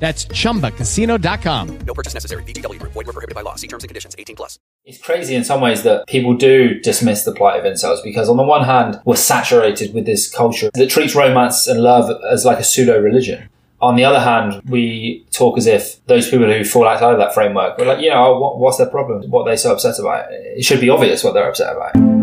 That's chumbacasino.com. No purchase necessary. VGW Group. Void were prohibited by law. See terms and conditions. 18 plus. It's crazy in some ways that people do dismiss the plight of incels because on the one hand, we're saturated with this culture that treats romance and love as like a pseudo religion. On the other hand, we talk as if those people who fall outside of that framework, we're like, you know, what, what's their problem? What are they so upset about? It should be obvious what they're upset about.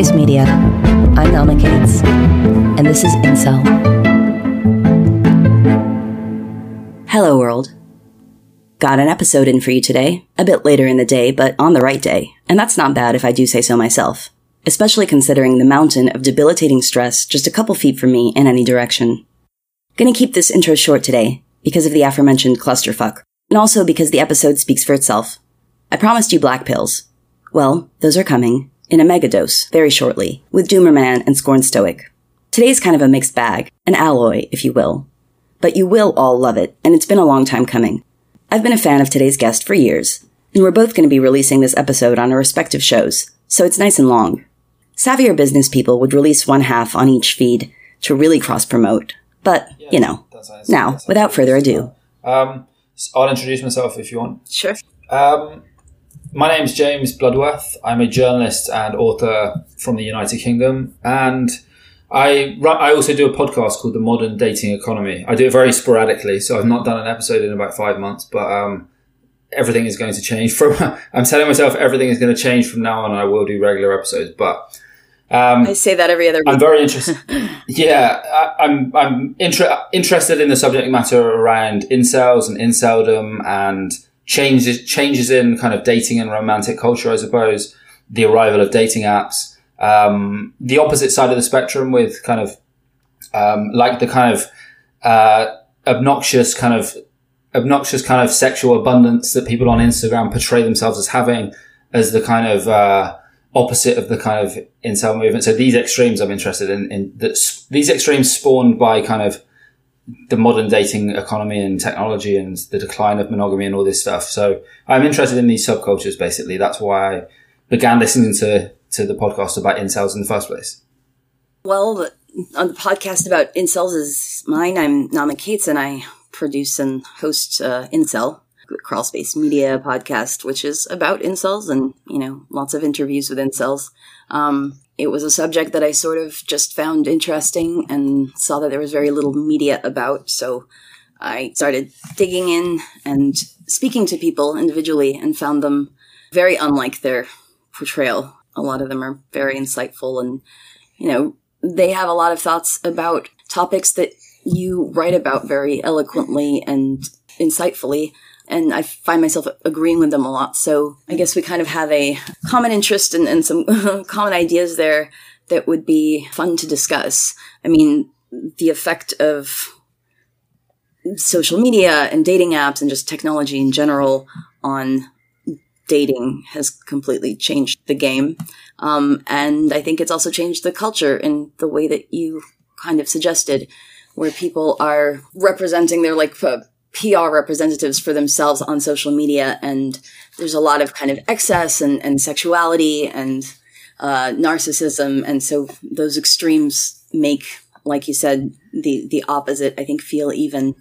From Media, I'm Naama Kates, and this is Incel. Hello, world. Got an episode in for you today, a bit later in the day, but on the right day, and that's not bad if I do say so myself, especially considering the mountain of debilitating stress just a couple feet from me in any direction. Gonna keep this intro short today, because of the aforementioned clusterfuck, and also because the episode speaks for itself. I promised you black pills. Well, those are coming, in a megadose, very shortly, with Doomerman and Scorn Stoic. Today's kind of a mixed bag, an alloy, if you will. But you will all love it, and it's been a long time coming. I've been a fan of today's guest for years, and we're both going to be releasing this episode on our respective shows, so it's nice and long. Savvier business people would release one half on each feed to really cross promote, but, you know. Now, without further ado. Um, I'll introduce myself if you want. Sure. Um, my name's James Bloodworth. I'm a journalist and author from the United Kingdom, and I I also do a podcast called The Modern Dating Economy. I do it very sporadically, so I've not done an episode in about five months, but um, everything is going to change. From I'm telling myself everything is going to change from now on. and I will do regular episodes, but um, I say that every other week. I'm very interested. yeah, I, I'm I'm inter- interested in the subject matter around incels and inceldom and changes changes in kind of dating and romantic culture. I suppose the arrival of dating apps, um, the opposite side of the spectrum with kind of um, like the kind of uh, obnoxious kind of obnoxious kind of sexual abundance that people on Instagram portray themselves as having as the kind of uh, opposite of the kind of incel movement. So these extremes I'm interested in, in these extremes spawned by kind of the modern dating economy and technology and the decline of monogamy and all this stuff. So I'm interested in these subcultures basically. That's why I began listening to, to the podcast about incels in the first place. Well, on the podcast about incels is mine. I'm Naama Kates, and I produce and host uh, Incel, the Crawlspace Media podcast, which is about incels and you know lots of interviews with incels. Um, it was a subject that I sort of just found interesting and saw that there was very little media about, so I started digging in and speaking to people individually and found them very unlike their portrayal. A lot of them are very insightful and you know, they have a lot of thoughts about topics that you write about very eloquently and insightfully. And I find myself agreeing with them a lot. So I guess we kind of have a common interest and, and some common ideas there that would be fun to discuss. I mean, the effect of social media and dating apps and just technology in general on dating has completely changed the game. Um, and I think it's also changed the culture in the way that you kind of suggested, where people are representing their like uh, PR representatives for themselves on social media. And there's a lot of kind of excess and, and sexuality and uh, narcissism. And so those extremes make, like you said, the, the opposite, I think, feel even,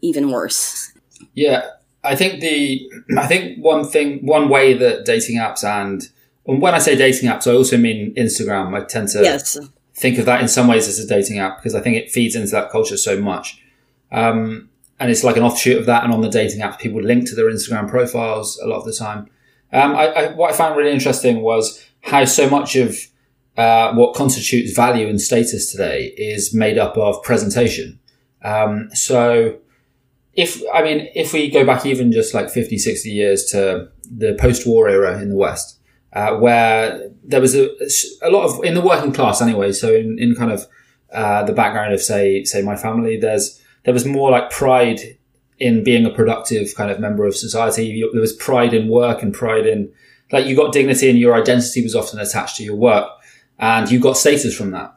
even worse. Yeah. I think the, I think one thing, one way that dating apps and, and when I say dating apps, I also mean Instagram. I tend to Yes. think of that in some ways as a dating app because I think it feeds into that culture so much. Um, and it's like an offshoot of that. And on the dating apps, people link to their Instagram profiles a lot of the time. Um, I, I, what I found really interesting was how so much of uh, what constitutes value and status today is made up of presentation. Um, so if, I mean, if we go back even just like 50, 60 years to the post-war era in the West, uh, where there was a, a lot of, in the working class anyway, so in, in kind of uh, the background of say, say my family, there's, there was more like pride in being a productive kind of member of society. There was pride in work and pride in, like you got dignity and your identity was often attached to your work and you got status from that.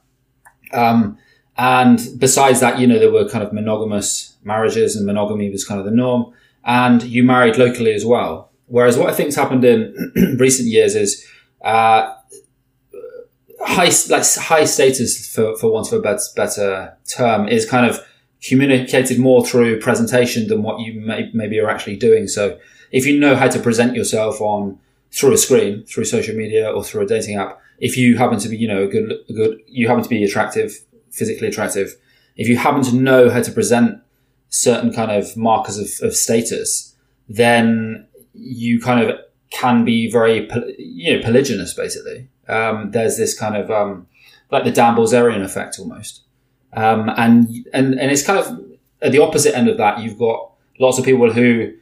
Um, and besides that, you know, there were kind of monogamous marriages and monogamy was kind of the norm. And you married locally as well. Whereas what I think's happened in recent years is, uh, high, like high status for, for want of a better term is kind of communicated more through presentation than what you may, maybe are actually doing. So if you know how to present yourself on through a screen, through social media or through a dating app, if you happen to be, you know, a good, a good, you happen to be attractive, physically attractive, if you happen to know how to present certain kind of markers of, of status, then you kind of can be very, you know, polygynous basically. Um, there's this kind of, um, like the Dan Bilzerian effect almost. Um, and, and, and it's kind of at the opposite end of that. You've got lots of people who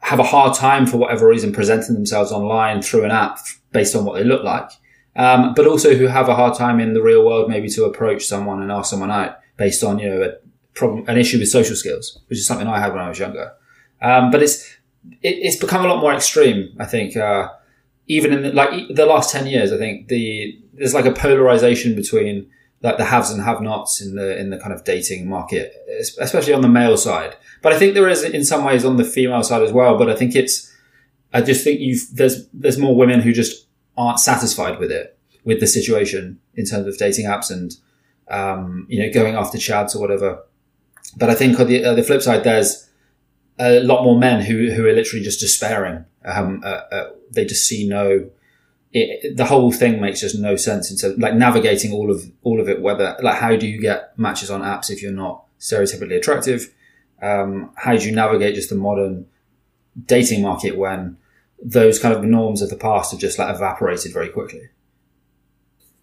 have a hard time for whatever reason presenting themselves online through an app based on what they look like. Um, but also who have a hard time in the real world maybe to approach someone and ask someone out based on, you know, a problem, an issue with social skills, which is something I had when I was younger. Um, but it's, it, it's become a lot more extreme, I think, uh, even in the, like the last 10 years, I think the, there's like a polarization between like the haves and have nots in the, in the kind of dating market, especially on the male side. But I think there is in some ways on the female side as well. But I think it's, I just think you've, there's, there's more women who just aren't satisfied with it, with the situation in terms of dating apps and, um, you know, going after chads or whatever. But I think on the, uh, the flip side, there's a lot more men who, who are literally just despairing. Um, uh, uh, they just see no, it, the whole thing makes just no sense into like navigating all of, all of it, whether, like, how do you get matches on apps if you're not stereotypically attractive? Um, how do you navigate just the modern dating market when those kind of norms of the past have just like evaporated very quickly?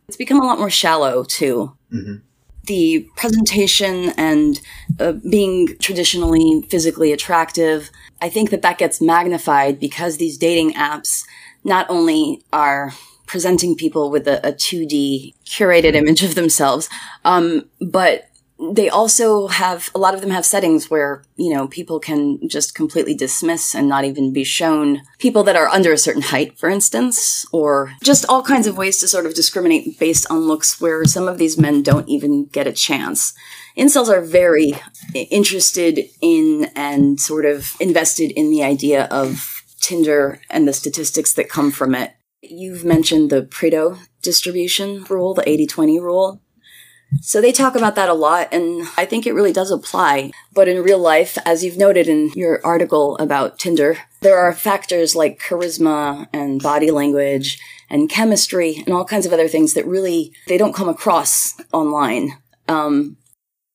It's become a lot more shallow too. Mhm. The presentation and uh, being traditionally physically attractive, I think that that gets magnified because these dating apps not only are presenting people with a, a 2D curated image of themselves, um, but they also have a lot of them have settings where you know people can just completely dismiss and not even be shown people that are under a certain height for instance or just all kinds of ways to sort of discriminate based on looks where some of these men don't even get a chance. Incels are very interested in and sort of invested in the idea of tinder and the statistics that come from it you've mentioned the Pareto distribution rule the 80-20 rule so they talk about that a lot, and I think it really does apply. But in real life, as you've noted in your article about Tinder, there are factors like charisma and body language and chemistry and all kinds of other things that really they don't come across online. Um,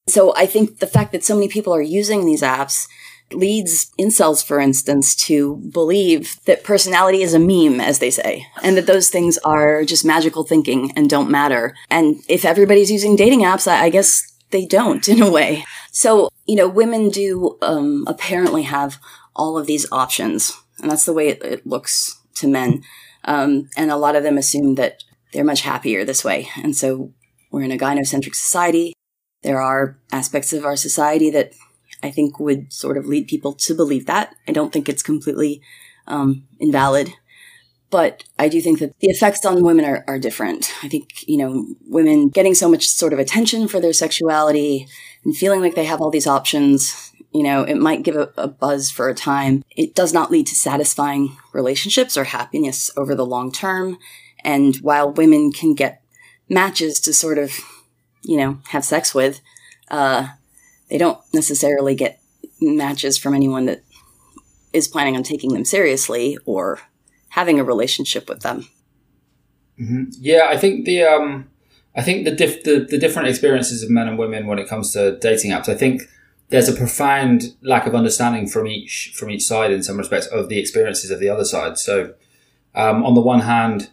so I think the fact that so many people are using these apps leads incels, for instance, to believe that personality is a meme, as they say, and that those things are just magical thinking and don't matter. And if everybody's using dating apps, I, I guess they don't in a way. So, you know, women do um, apparently have all of these options, and that's the way it, it looks to men. Um, and a lot of them assume that they're much happier this way. And so we're in a gynocentric society. There are aspects of our society that I think would sort of lead people to believe that. I don't think it's completely um, invalid, but I do think that the effects on women are, are different. I think, you know, women getting so much sort of attention for their sexuality and feeling like they have all these options, you know, it might give a, a buzz for a time. It does not lead to satisfying relationships or happiness over the long term. And while women can get matches to sort of, you know, have sex with, uh, they don't necessarily get matches from anyone that is planning on taking them seriously or having a relationship with them. Mm-hmm. Yeah, I think the um, I think the, diff- the the different experiences of men and women when it comes to dating apps. I think there's a profound lack of understanding from each from each side in some respects of the experiences of the other side. So, um, on the one hand,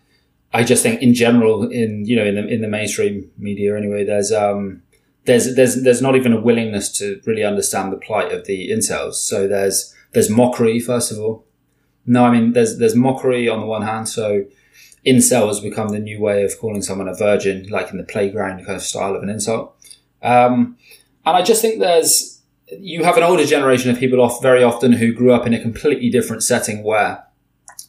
I just think in general, in you know, in the in the mainstream media anyway, there's um, there's there's there's not even a willingness to really understand the plight of the incels. So there's there's mockery first of all. No, I mean there's there's mockery on the one hand. So incel has become the new way of calling someone a virgin, like in the playground kind of style of an insult. Um, and I just think there's you have an older generation of people off very often who grew up in a completely different setting where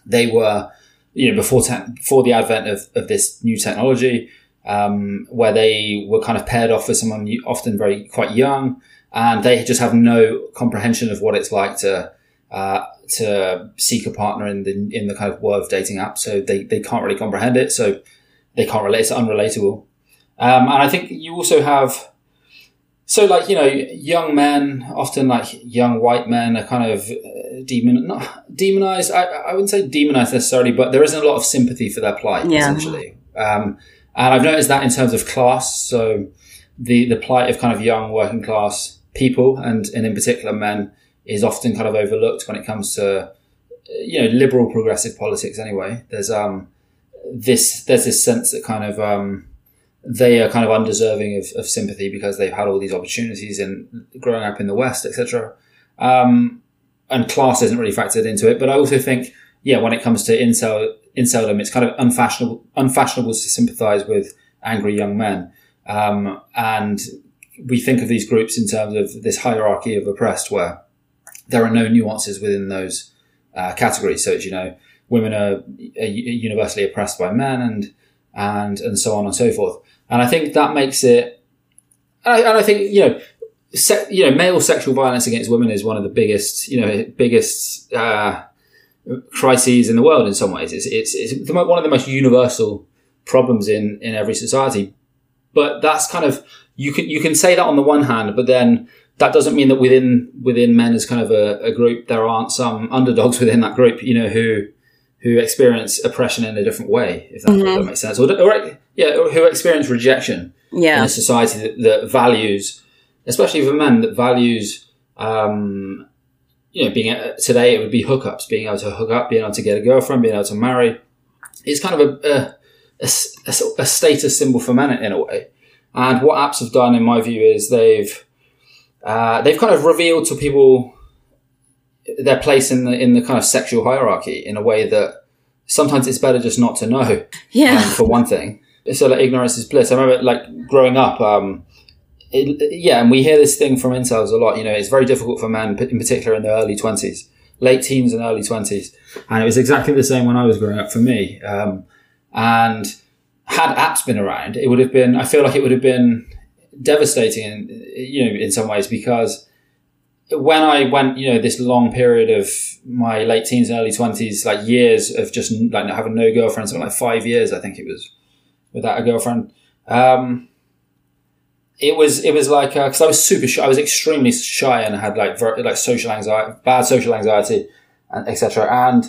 they were, you know, before te- before the advent of, of this new technology, um, where they were kind of paired off with someone often very quite young, and they just have no comprehension of what it's like to uh, to seek a partner in the in the kind of world of dating app. So they, they can't really comprehend it. So they can't relate. It's unrelatable. Um, and I think you also have so like you know young men often like young white men are kind of uh, demon not demonized. I, I wouldn't say demonized necessarily, but there isn't a lot of sympathy for their plight yeah. essentially. Um, and I've noticed that in terms of class. So the the plight of kind of young working class people and and in particular men is often kind of overlooked when it comes to you know liberal progressive politics. Anyway, there's um this there's this sense that kind of um they are kind of undeserving of, of sympathy because they've had all these opportunities in growing up in the West, etc. Um, and class isn't really factored into it. But I also think, yeah, when it comes to incel, inceldom, it's kind of unfashionable, unfashionable to sympathize with angry young men. Um, and we think of these groups in terms of this hierarchy of oppressed where there are no nuances within those uh, categories. So, you know, women are, are, universally oppressed by men and, and, and so on and so forth. And I think that makes it, and I, and I think, you know, se- you know, male sexual violence against women is one of the biggest, you know, biggest, uh, crises in the world in some ways. It's, it's, it's one of the most universal problems in, in every society. But that's kind of, you can, you can say that on the one hand, but then that doesn't mean that within within men as kind of a, a, group there aren't some underdogs within that group you know who who experience oppression in a different way if that, mm-hmm. makes sense or, or, yeah who experience rejection yeah. in a society that, that values especially for men that values um, you know being today it would be hookups being able to hook up being able to get a girlfriend being able to marry it's kind of a, a, a, a status symbol for men in a way and what apps have done in my view is they've uh, they've kind of revealed to people their place in the in the kind of sexual hierarchy in a way that sometimes it's better just not to know. Yeah. Um, for one thing, so like ignorance is bliss. I remember like growing up. Um, it, yeah, and we hear this thing from incels a lot. You know, it's very difficult for men, in particular in their early twenties, late teens and early twenties, and it was exactly the same when I was growing up for me. Um, and had apps been around, it would have been. I feel like it would have been devastating, in, you know, in some ways because when I went, you know, this long period of my late teens and early twenties, like years of just like having no girlfriend, something like five years, I think it was, without a girlfriend. Um, it was it was like because uh, I was super shy, I was extremely shy and had like very, like social anxiety, bad social anxiety, and etc. And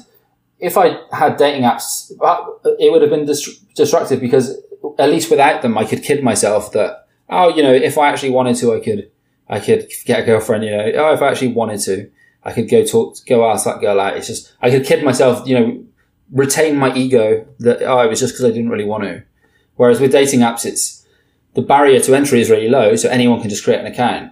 if I had dating apps, uh, it would have been destructive because at least without them, I could kid myself that oh, you know, if I actually wanted to, I could, I could get a girlfriend, you know, oh, if I actually wanted to, I could go talk, go ask that girl out. It's just, I could kid myself, you know, retain my ego that, oh, it was just because I didn't really want to. Whereas with dating apps, it's, the barrier to entry is really low, so anyone can just create an account.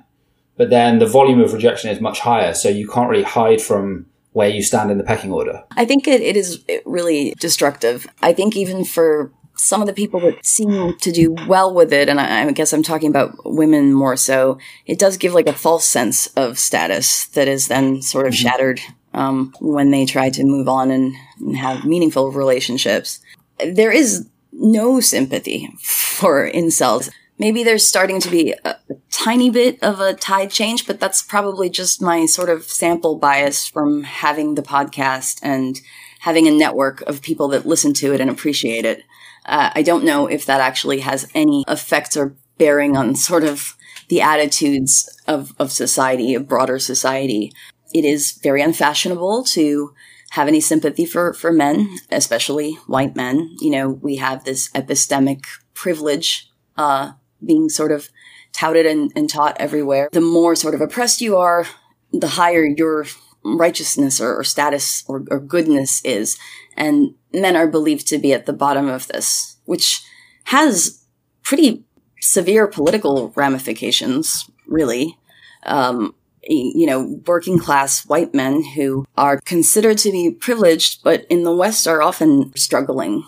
But then the volume of rejection is much higher, so you can't really hide from where you stand in the pecking order. I think it, it is really destructive. I think even for some of the people that seem to do well with it, and I, I, guess I'm talking about women more so, it does give like a false sense of status that is then sort of mm-hmm. shattered um, when they try to move on and, and have meaningful relationships. There is no sympathy for incels. Maybe there's starting to be a, tiny bit of a tide change, but that's probably just my sort of sample bias from having the podcast and having a network of people that listen to it and appreciate it. Uh, I don't know if that actually has any effect or bearing on sort of the attitudes of, of society, of broader society. It is very unfashionable to have any sympathy for, for men, especially white men. You know, we have this epistemic privilege, uh, being sort of touted and, and taught everywhere. The more sort of oppressed you are, the higher your righteousness or, or status or, or goodness is. And men are believed to be at the bottom of this, which has pretty severe political ramifications, really. Um, you know, working class white men who are considered to be privileged, but in the West are often struggling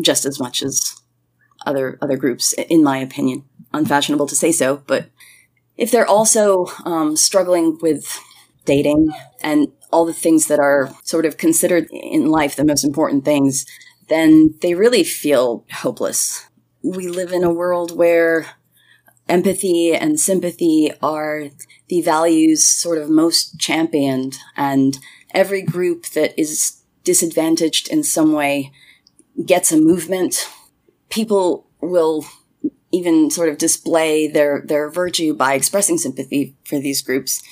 just as much as other other groups, in my opinion. Unfashionable to say so, but if they're also um, struggling with dating and all the things that are sort of considered in life the most important things, then they really feel hopeless. We live in a world where empathy and sympathy are the values sort of most championed and every group that is disadvantaged in some way gets a movement. People will even sort of display their, their virtue by expressing sympathy for these groups.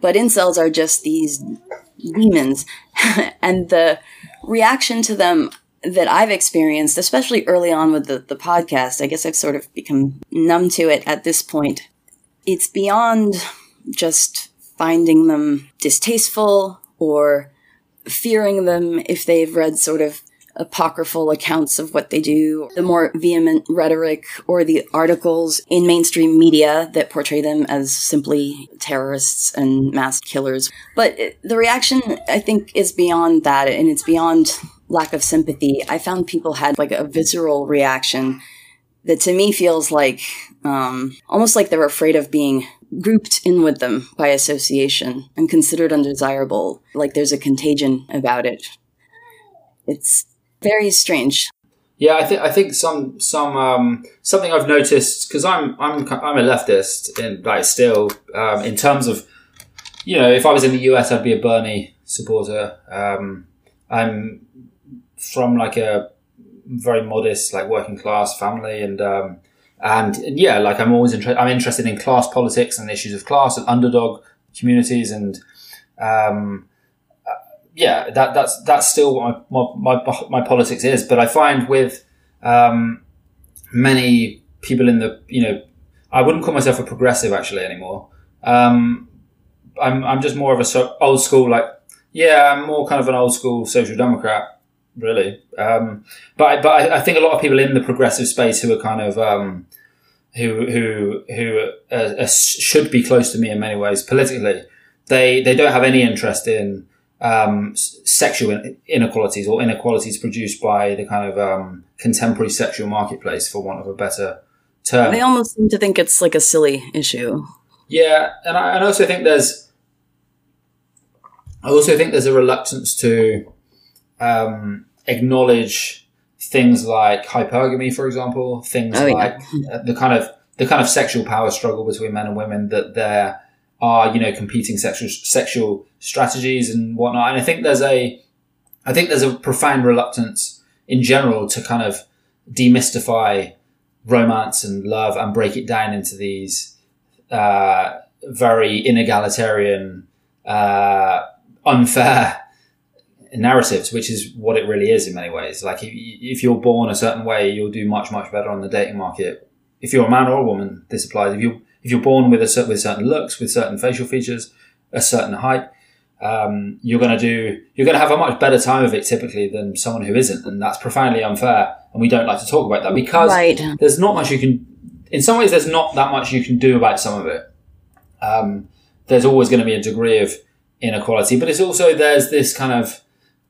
But incels are just these demons. and the reaction to them that I've experienced, especially early on with the, the podcast, I guess I've sort of become numb to it at this point. It's beyond just finding them distasteful or fearing them if they've read sort of apocryphal accounts of what they do, the more vehement rhetoric or the articles in mainstream media that portray them as simply terrorists and mass killers. But the reaction, I think, is beyond that, and it's beyond lack of sympathy. I found people had like a visceral reaction that to me feels like um, almost like they're afraid of being grouped in with them by association and considered undesirable. Like there's a contagion about it. It's very strange. Yeah, I think I think some some um, something I've noticed because I'm I'm I'm a leftist in like still um, in terms of you know if I was in the US I'd be a Bernie supporter. Um, I'm from like a very modest like working class family and um, and, yeah like I'm always interested I'm interested in class politics and issues of class and underdog communities and um, yeah, that that's that's still what my, my my politics is. But I find with um, many people in the you know, I wouldn't call myself a progressive actually anymore. Um, I'm I'm just more of a so, old school like yeah, I'm more kind of an old school social democrat really. Um, but but I, I, think a lot of people in the progressive space who are kind of um, who who who uh, uh, should be close to me in many ways politically, they they don't have any interest in um, sexual inequalities or inequalities produced by the kind of um, contemporary sexual marketplace, for want of a better term. They almost seem to think it's like a silly issue. Yeah, and I, and I also think there's, I also think there's a reluctance to um, acknowledge things like hypergamy, for example, things oh, like yeah. the kind of the kind of sexual power struggle between men and women that there are, are you know competing sexual sexual strategies and whatnot. And I think there's a I think there's a profound reluctance in general to kind of demystify romance and love and break it down into these uh, very inegalitarian, uh, unfair narratives, which is what it really is in many ways. Like if, if you're born a certain way, you'll do much much better on the dating market. If you're a man or a woman, this applies. If you if you're born with a with certain looks, with certain facial features, a certain height, um, you're going to do you're going to have a much better time of it typically than someone who isn't, and that's profoundly unfair. And we don't like to talk about that because right. there's not much you can. In some ways, there's not that much you can do about some of it. Um, there's always going to be a degree of inequality, but it's also there's this kind of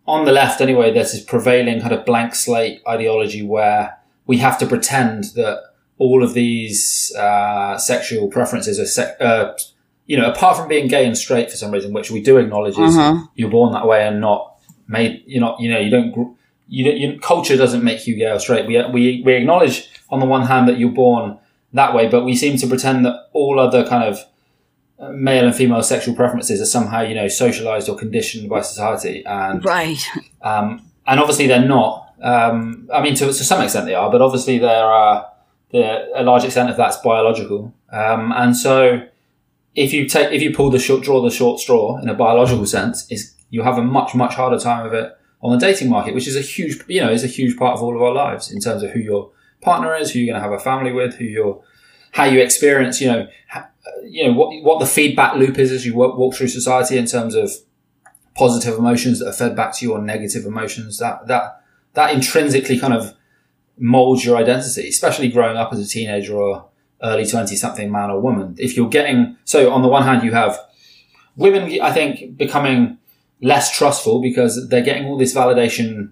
on the left anyway. There's this prevailing kind of blank slate ideology where we have to pretend that all of these uh, sexual preferences are, sec- uh, you know, apart from being gay and straight for some reason, which we do acknowledge is uh-huh. you're born that way and not made. You're not, you know, you don't. You, don't, you culture doesn't make you gay or straight. We we we acknowledge on the one hand that you're born that way, but we seem to pretend that all other kind of male and female sexual preferences are somehow you know socialized or conditioned by society and right um, and obviously they're not Um, I mean, to, to some extent they are, but obviously there are the, a large extent of that's biological. Um, and so if you take if you pull the short draw the short straw in a biological sense, is you have a much much harder time of it on the dating market, which is a huge you know is a huge part of all of our lives in terms of who your partner is, who you're going to have a family with, who you're how you experience you know ha, you know what what the feedback loop is as you walk, walk through society in terms of positive emotions that are fed back to you or negative emotions that that that intrinsically kind of molds your identity, especially growing up as a teenager or early 20 something man or woman. If you're getting, so on the one hand, you have women, I think, becoming less trustful because they're getting all this validation.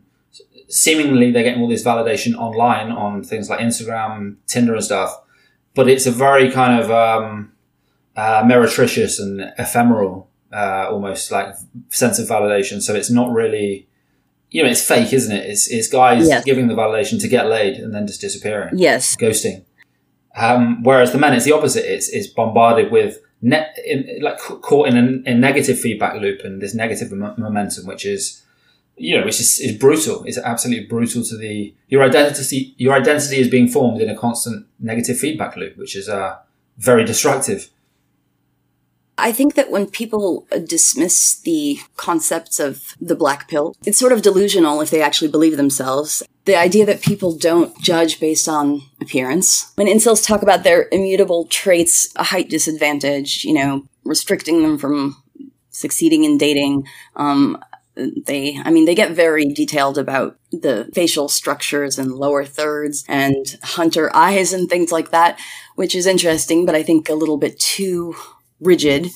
Seemingly, they're getting all this validation online on things like Instagram, Tinder, and stuff. But it's a very kind of um, uh, meretricious and ephemeral, uh, almost like sense of validation. So it's not really you know, it's fake, isn't it? It's, it's guys Yes. giving the validation to get laid and then just disappearing. Yes. Ghosting. Um, whereas the men, it's the opposite. It's, it's bombarded with net, in, like caught in a, negative feedback loop and this negative mo- momentum, which is, you know, which is, is brutal. It's absolutely brutal to the, your identity, your identity is being formed in a constant negative feedback loop, which is, uh, very destructive. I think that when people dismiss the concepts of the black pill, it's sort of delusional if they actually believe themselves. The idea that people don't judge based on appearance. When incels talk about their immutable traits, a height disadvantage, you know, restricting them from succeeding in dating, um, they, I mean, they get very detailed about the facial structures and lower thirds and hunter eyes and things like that, which is interesting, but I think a little bit too rigid.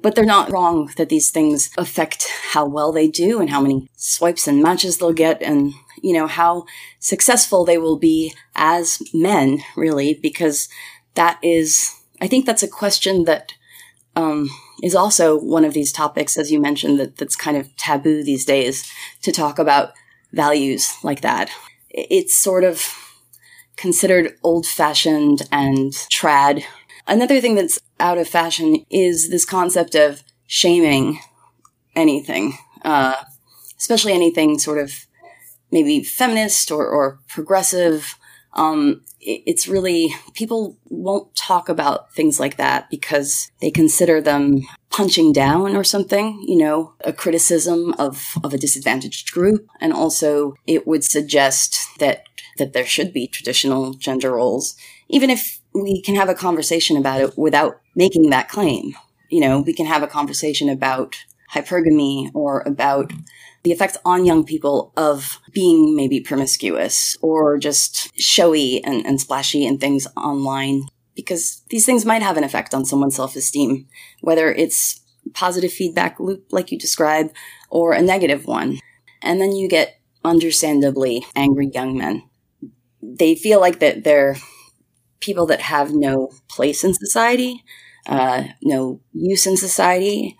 But they're not wrong that these things affect how well they do and how many swipes and matches they'll get and, you know, how successful they will be as men, really, because that is, I think that's a question that, um, is also one of these topics, as you mentioned, that, that's kind of taboo these days to talk about values like that. It's sort of considered old fashioned and trad. Another thing that's out of fashion is this concept of shaming anything, uh, especially anything sort of maybe feminist or, or progressive. Um, it- it's really, people won't talk about things like that because they consider them punching down or something, you know, a criticism of, of a disadvantaged group. And also it would suggest that, that there should be traditional gender roles, even if we can have a conversation about it without making that claim. You know, we can have a conversation about hypergamy or about the effects on young people of being maybe promiscuous or just showy and, and splashy and things online because these things might have an effect on someone's self-esteem, whether it's positive feedback loop like you describe or a negative one. And then you get understandably angry young men. They feel like that they're people that have no place in society, uh, no use in society,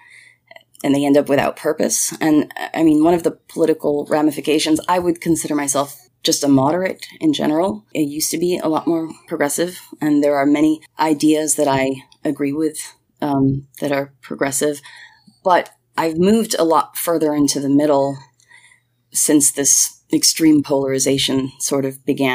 and they end up without purpose. And I mean, one of the political ramifications, I would consider myself just a moderate in general. It used to be a lot more progressive, and there are many ideas that I agree with um, that are progressive. But I've moved a lot further into the middle since this extreme polarization sort of began.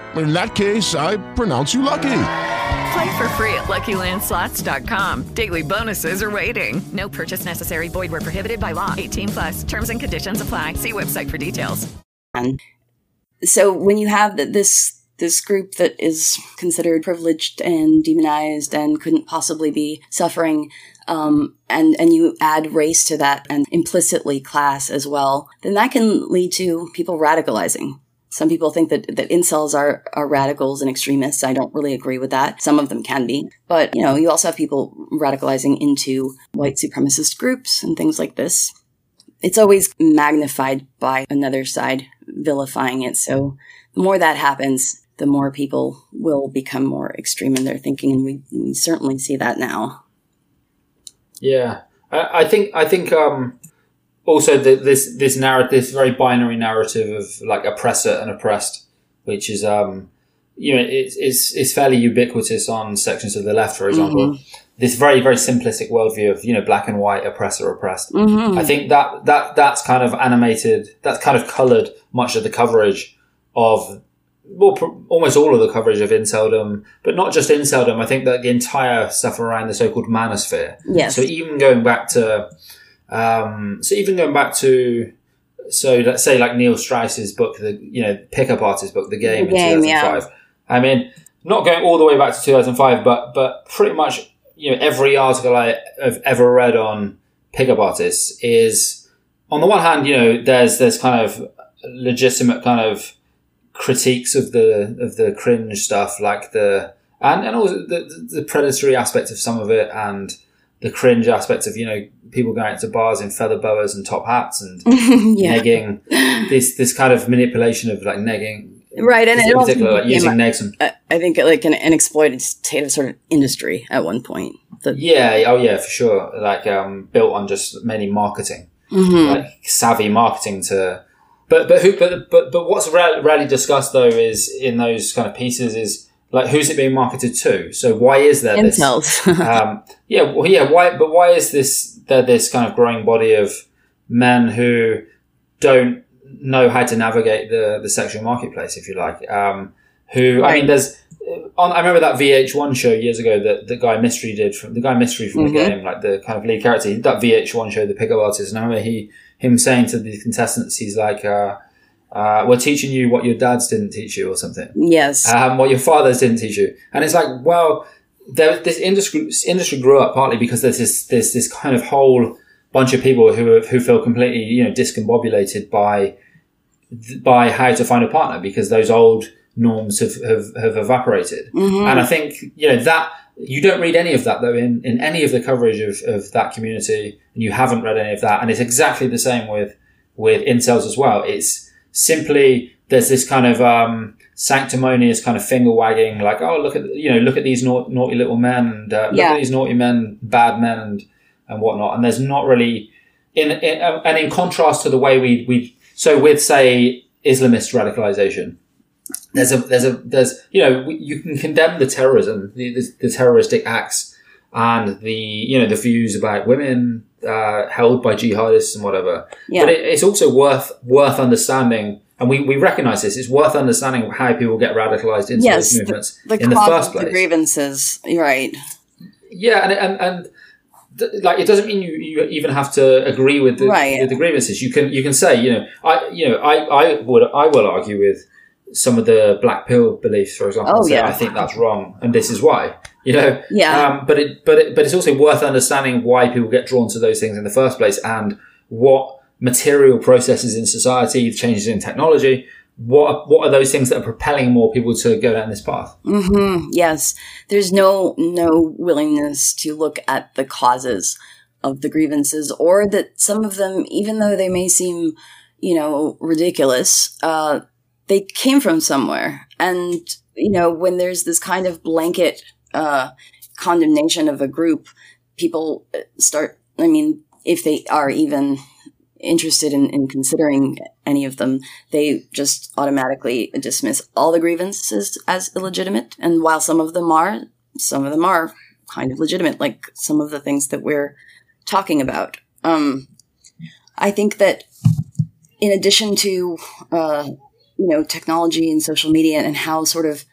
In that case, I pronounce you lucky. Play for free at LuckyLandSlots.com. Daily bonuses are waiting. No purchase necessary. Void were prohibited by law. 18 plus. Terms and conditions apply. See website for details. And so when you have this this group that is considered privileged and demonized and couldn't possibly be suffering, um, and and you add race to that and implicitly class as well, then that can lead to people radicalizing. Some people think that, that incels are, are radicals and extremists. I don't really agree with that. Some of them can be. But, you know, you also have people radicalizing into white supremacist groups and things like this. It's always magnified by another side vilifying it. So the more that happens, the more people will become more extreme in their thinking. And we, we certainly see that now. Yeah. I, I think, I think, um, also the, this this narrative, this very binary narrative of like oppressor and oppressed, which is um, you know, it's it's, it's fairly ubiquitous on sections of the left, for example. Mm-hmm. This very very simplistic worldview of you know black and white, oppressor oppressed. Mhm. I think that that that's kind of animated, that's kind of coloured much of the coverage of well, pr- almost all of the coverage of inceldom, but not just inceldom. I think that the entire stuff around the so-called manosphere. Yes. So even going back to, um, so even going back to, so let's say like Neil Strauss's book, the you know pickup artist book, The Game, The Game, in yeah. 2005. I mean, not going all the way back to 2005, but but pretty much you know every article I have ever read on pickup artists is on the one hand, you know, there's there's kind of legitimate kind of critiques of the of the cringe stuff, like the and and also the the predatory aspect of some of it, and the cringe aspect of you know people going out to bars in feather boas and top hats and Yeah. negging this this kind of manipulation of like negging. Right, and it also like using negs and I think like an, an exploitative sort of industry at one point. The, yeah, oh yeah, for sure. Like um, built on just mainly marketing. Mhm. like savvy marketing to but but who but but but what's rarely discussed though is in those kind of pieces is like who's it being marketed to so why is there this um yeah well, yeah why but why is this there this kind of growing body of men who don't know how to navigate the the sexual marketplace if you like um who i mean there's on, I remember that VH1 show years ago that the guy Mystery did from the guy Mystery from Mhm. the game, like the kind of lead character. That VH1 show, the pickup artist, and I remember he him saying to the contestants, he's like, uh, uh, "We're teaching you what your dads didn't teach you, or something. yes. Um, what your fathers didn't teach you." And it's like, well, there, this industry industry grew up partly because there's this there's this kind of whole bunch of people who who feel completely you know discombobulated by by how to find a partner because those old norms have, have, have evaporated. Mhm. And I think, you know, that you don't read any of that though in, in any of the coverage of, of that community and you haven't read any of that. And it's exactly the same with, with incels as well. It's simply, there's this kind of, um, sanctimonious kind of finger wagging, like, oh, look at, you know, look at these nau- naughty little men and, uh, look Yeah. at these naughty men, bad men and, and whatnot. And there's not really, in, in uh, and in contrast to the way we, we, so with say Islamist radicalization, there's a there's a there's you know you can condemn the terrorism the, the, the terroristic acts and the you know the views about women uh, held by jihadists and whatever Yeah. but it, it's also worth worth understanding and we, we recognize this it's worth understanding how people get radicalized into yes. those The, movements the in the first of the grievances. You're right. yeah, and and, and th- like it doesn't mean you, you even have to agree with the Right. with the grievances. You can you can say you know I you know I I would I will argue with some of the black pill beliefs, for example. Oh, yeah. I think that's wrong, and this is why. You know, Yeah. Um, but it but it, but it's also worth understanding why people get drawn to those things in the first place, and what material processes in society, changes in technology. What are, what are those things that are propelling more people to go down this path? hmm Yes, there's no no willingness to look at the causes of the grievances, or that some of them, even though they may seem, you know, ridiculous, uh, they came from somewhere. And you know, when there's this kind of blanket uh, condemnation of a group, people uh, start. I mean, if they are even interested in, in considering any of them, they just automatically dismiss all the grievances as illegitimate. And while some of them are, some of them are kind of legitimate, like some of the things that we're talking about. Um, I think that in addition to, uh, you know, technology and social media and how sort of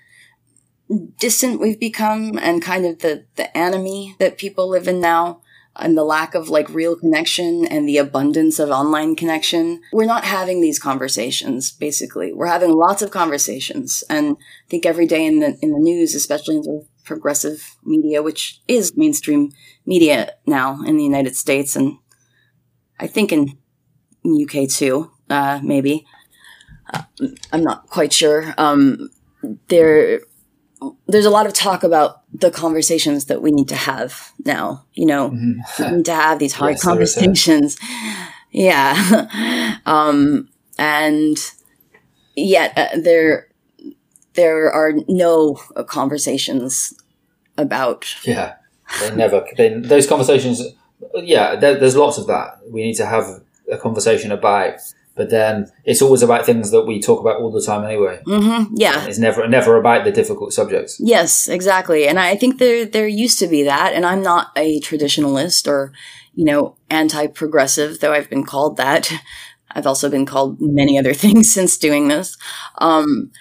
distant we've become and kind of the, the enemy that people live in now and the lack of like real connection and the abundance of online connection, we're not having these conversations, basically. We're having lots of conversations. And I think every day in the, in the news, especially in the progressive media, which is mainstream media now in the United States and I think in, in UK too, uh, maybe. Uh, I'm not quite sure. Um, there, there's a lot of talk about the conversations that we need to have now. You know, Mm-hmm. we need to have these hard Yes, there is that. conversations. Yeah. um, and yet uh, there, there are no uh, conversations about Yeah, they never. They, those conversations. Yeah, there, there's lots of that. We need to have a conversation about, but then it's always about things that we talk about all the time anyway. hmm yeah. It's never never about the difficult subjects. Yes, exactly. And I think there there used to be that, and I'm not a traditionalist or, you know, anti-progressive, though I've been called that. I've also been called many other things since doing this. Um,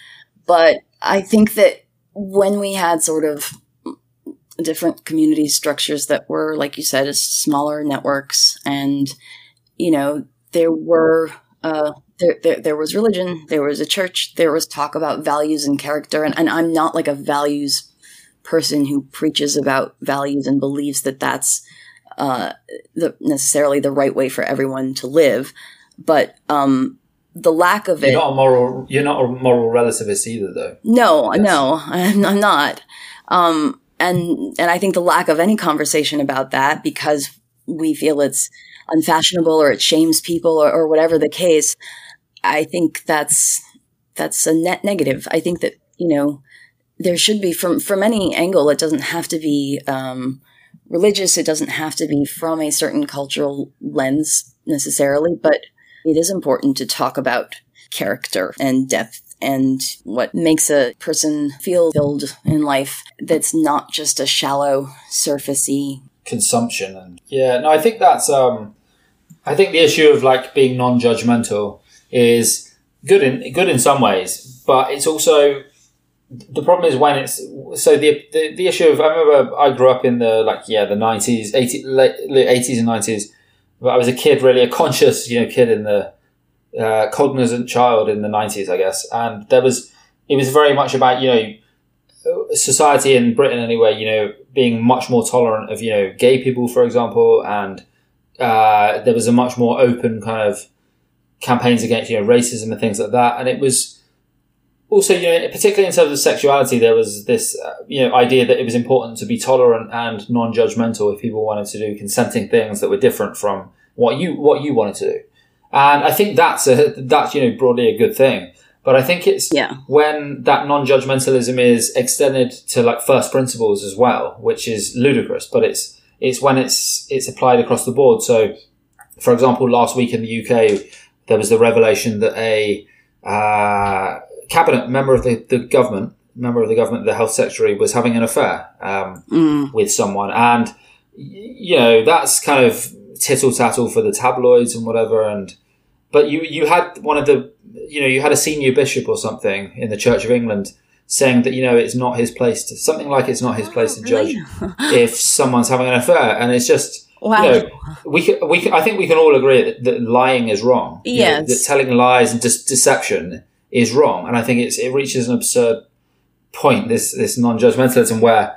but I think that when we had sort of different community structures that were, like you said, smaller networks, and you know, there were uh, there, there there was religion, there was a church, there was talk about values and character, and, and I'm not like a values person who preaches about values and believes that that's uh, the, necessarily the right way for everyone to live, but um, the lack of it. You're not a moral. You're not a moral relativist either, though. No, no, I'm, I'm not. Um, and and I think the lack of any conversation about that because we feel it's unfashionable or it shames people or, or whatever the case. I think that's that's a net negative. I think that you know there should be from from any angle. It doesn't have to be um, religious. It doesn't have to be from a certain cultural lens necessarily, but it is important to talk about character and depth and what makes a person feel filled in life that's not just a shallow, surfacey. consumption and yeah no i think that's um i think the issue of like being non-judgmental is good in good in some ways but it's also the problem is when it's so the the, the issue of i remember i grew up in the like yeah the 90s 80, late, late 80s and 90s but i was a kid really a conscious you know kid in the uh, cognizant child in the 90s i guess and there was it was very much about you know society in Britain anyway, you know, being much more tolerant of, you know, gay people, for example, and uh, there was a much more open kind of campaigns against, you know, racism and things like that. And it was also, you know, particularly in terms of sexuality, there was this, uh, you know, idea that it was important to be tolerant and non-judgmental if people wanted to do consenting things that were different from what you, what you wanted to do. And I think that's a, that's, you know, broadly a good thing. But I think it's Yeah. when that non-judgmentalism is extended to like first principles as well, which is ludicrous. But it's it's when it's it's applied across the board. So, for example, last week in the UK, there was the revelation that a uh, cabinet member of the, the government, member of the government, the health secretary, was having an affair um, Mm. with someone, and you know that's kind of tittle tattle for the tabloids and whatever. And but you you had one of the you know you had a senior bishop or something in the Church of England saying that you know it's not his place to something like it's not his place to judge if someone's having an affair, and it's just. Wow. You know, we can, we can, I think we can all agree that, that lying is wrong. You know, Yes. that telling lies and just deception is wrong, and I think it's it reaches an absurd point. This this non-judgmentalism where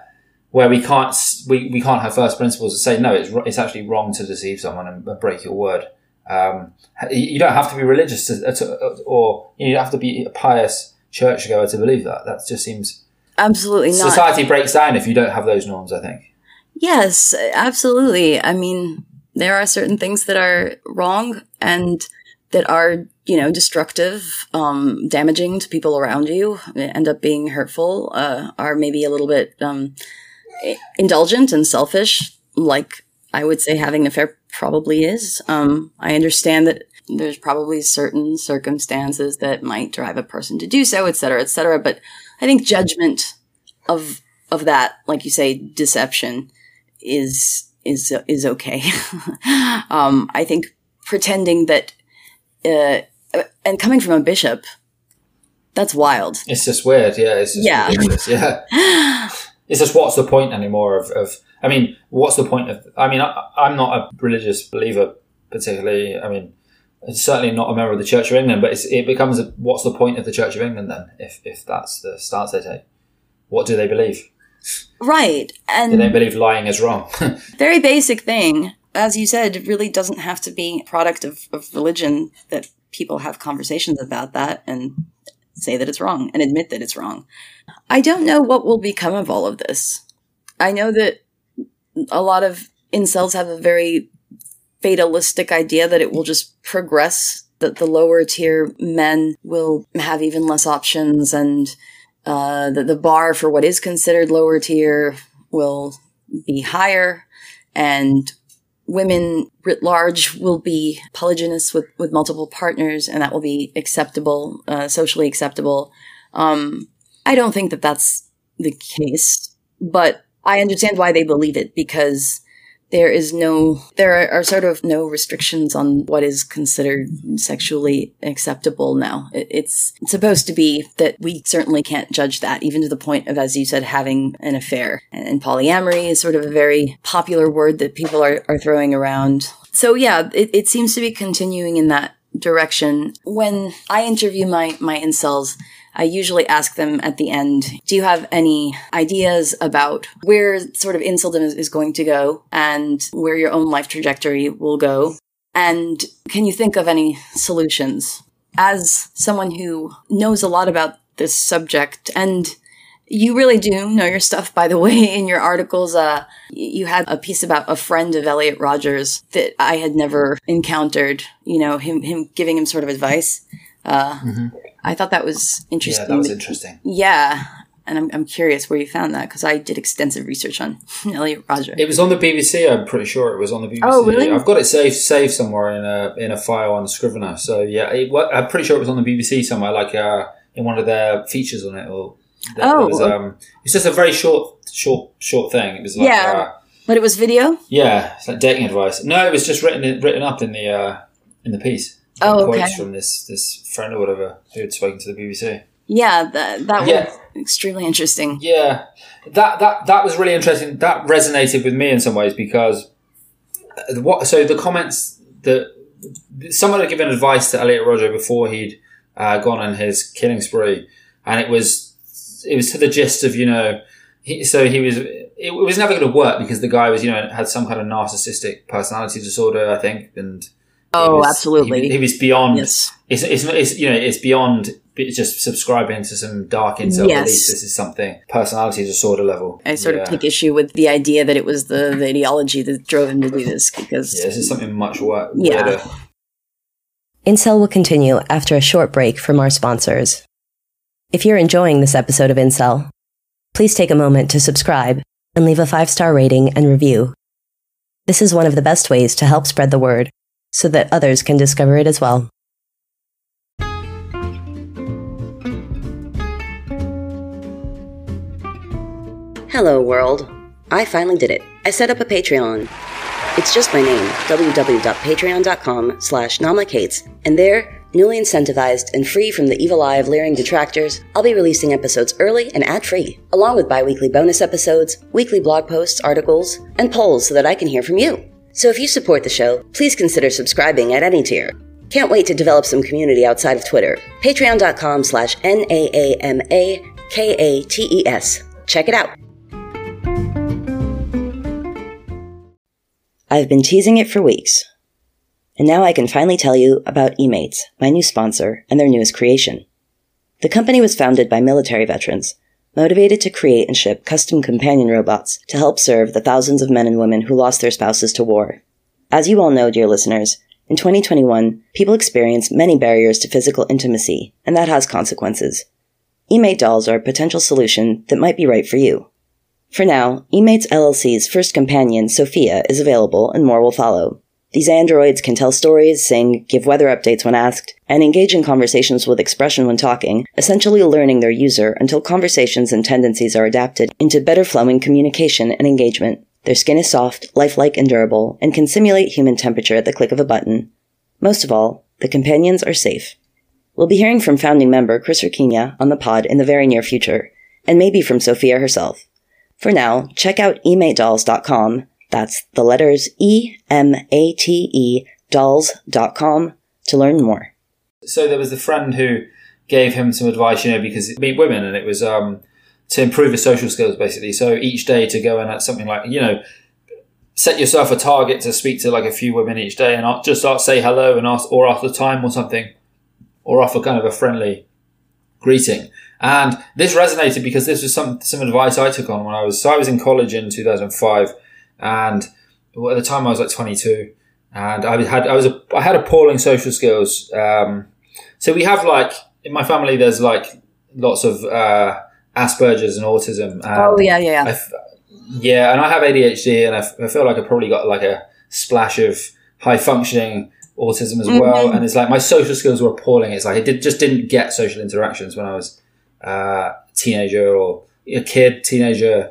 where we can't we, we can't have first principles and say no, it's it's actually wrong to deceive someone and break your word. Um, you you don't have to be religious to, to, or you don't have to be pious churchgoer to believe that. That just seems Absolutely not. society breaks down if you don't have those norms. I think. Yes, absolutely. I mean, there are certain things that are wrong and that are, you know, destructive, um, damaging to people around you, end up being hurtful, uh, are maybe a little bit, um, indulgent and selfish, like I would say having an affair probably is. Um, I understand that there's probably certain circumstances that might drive a person to do so, et cetera, et cetera. But I think judgment of of that, like you say, deception is is is okay. um, I think pretending that, uh, and coming from a bishop, that's wild. It's just weird, yeah. It's just Yeah. ridiculous, yeah. It's just what's the point anymore of, of I mean, what's the point of? I mean, I, I'm not a religious believer particularly. I mean, certainly not a member of the Church of England, but it's, it becomes a, what's the point of the Church of England then? If if that's the stance they take, what do they believe? Right, Do and they believe lying is wrong? very basic thing, as you said, it really doesn't have to be a product of, of religion that people have conversations about that and say that it's wrong and admit that it's wrong. I don't know what will become of all of this. I know that a lot of incels have a very fatalistic idea that it will just progress, that the lower tier men will have even less options and uh, that the bar for what is considered lower tier will be higher and women writ large will be polygynous with, with multiple partners and that will be acceptable, uh, socially acceptable. Um, I don't think that that's the case, but I understand why they believe it because there is no, there are, sort of no restrictions on what is considered sexually acceptable now. It's, supposed to be that we certainly can't judge that, even to the point of, as you said, having an affair. And, and polyamory is sort of a very popular word that people are, are throwing around. So yeah, it, it seems to be continuing in that direction. When I interview my, my incels, I usually ask them at the end, do you have any ideas about where sort of inceldom is, is going to go and where your own life trajectory will go? And can you think of any solutions? As someone who knows a lot about this subject and you really do know your stuff, by the way. In your articles, uh, you had a piece about a friend of Elliot Rogers that I had never encountered. You know, him him giving him sort of advice. Uh, I thought that was interesting. Yeah, that was interesting. Yeah, and I'm I'm curious where you found that because I did extensive research on Elliot Rogers. It was on the BBC. I'm pretty sure it was on the BBC. Oh, really? I've got it saved saved somewhere in a in a file on Scrivener. So yeah, it, I'm pretty sure it was on the BBC somewhere, like uh, in one of their features on it. Or Oh. was, um, it's just a very short, short, short thing. It was like yeah, uh, but it was video. yeah, it's like dating advice. No, it was just written written up in the uh, in the piece. Oh, quotes okay. from this this friend or whatever who had spoken to the BBC. Yeah, that that Yeah. was extremely interesting. Yeah, that that that was really interesting. That resonated with me in some ways because uh, what? So the comments that someone had given advice to Elliot Rodger before he'd uh, gone on his killing spree, and it was it was to the gist of you know. He, so he was. It was never going to work because the guy was, you know, had some kind of narcissistic personality disorder, I think, and Oh, was- absolutely. He, he was beyond. Yes. It's, it's, it's you know it's beyond just subscribing to some dark incel Yes. beliefs. This is something personality disorder level. I sort yeah. of take issue with the idea that it was the, the ideology that drove him to do this because Yeah, this is something much worse. Yeah. Incel will continue after a short break from our sponsors. If you're enjoying this episode of Incel, please take a moment to subscribe and leave a five star rating and review. This is one of the best ways to help spread the word so that others can discover it as well. Hello, world. I finally did it. I set up a Patreon. It's just my name, www.patreon.com slash naamakates, and there, newly incentivized and free from the evil eye of leering detractors, I'll be releasing episodes early and ad-free, along with bi-weekly bonus episodes, weekly blog posts, articles, and polls so that I can hear from you. So if you support the show, please consider subscribing at any tier. Can't wait to develop some community outside of Twitter. Patreon.com slash N-A-A-M-A-K-A-T-E-S. Check it out. I've been teasing it for weeks. And now I can finally tell you about eMates, my new sponsor, and their newest creation. The company was founded by military veterans, motivated to create and ship custom companion robots to help serve the thousands of men and women who lost their spouses to war. As you all know, dear listeners, in 2021, people experience many barriers to physical intimacy, and that has consequences. eMate dolls are a potential solution that might be right for you. For now, eMates LLC's first companion, Sophia, is available and more will follow. These androids can tell stories, sing, give weather updates when asked, and engage in conversations with expression when talking, essentially learning their user until conversations and tendencies are adapted into better flowing communication and engagement. Their skin is soft, lifelike, and durable, and can simulate human temperature at the click of a button. Most of all, the companions are safe. We'll be hearing from founding member Chris Urquina on the pod in the very near future, and maybe from Sophia herself. For now, check out ematedolls.com that's the letters E M A T E dolls.com to learn more. So there was a friend who gave him some advice, you know, because meet women and it was um, to improve his social skills basically. So each day to go and at something like, you know, set yourself a target to speak to like a few women each day and just say hello and ask or after time or something or offer kind of a friendly greeting. And this resonated because this was some some advice I took on when I was so I was in college in 2005 and at the time I was like 22, and I had I was a, I had appalling social skills. Um, so we have like in my family, there's like lots of uh, Asperger's and autism. And oh yeah, yeah, yeah. yeah, and I have ADHD, and I, f- I feel like I probably got like a splash of high functioning autism as mm-hmm. well. And it's like my social skills were appalling. It's like I did, just didn't get social interactions when I was uh, a teenager or a kid, teenager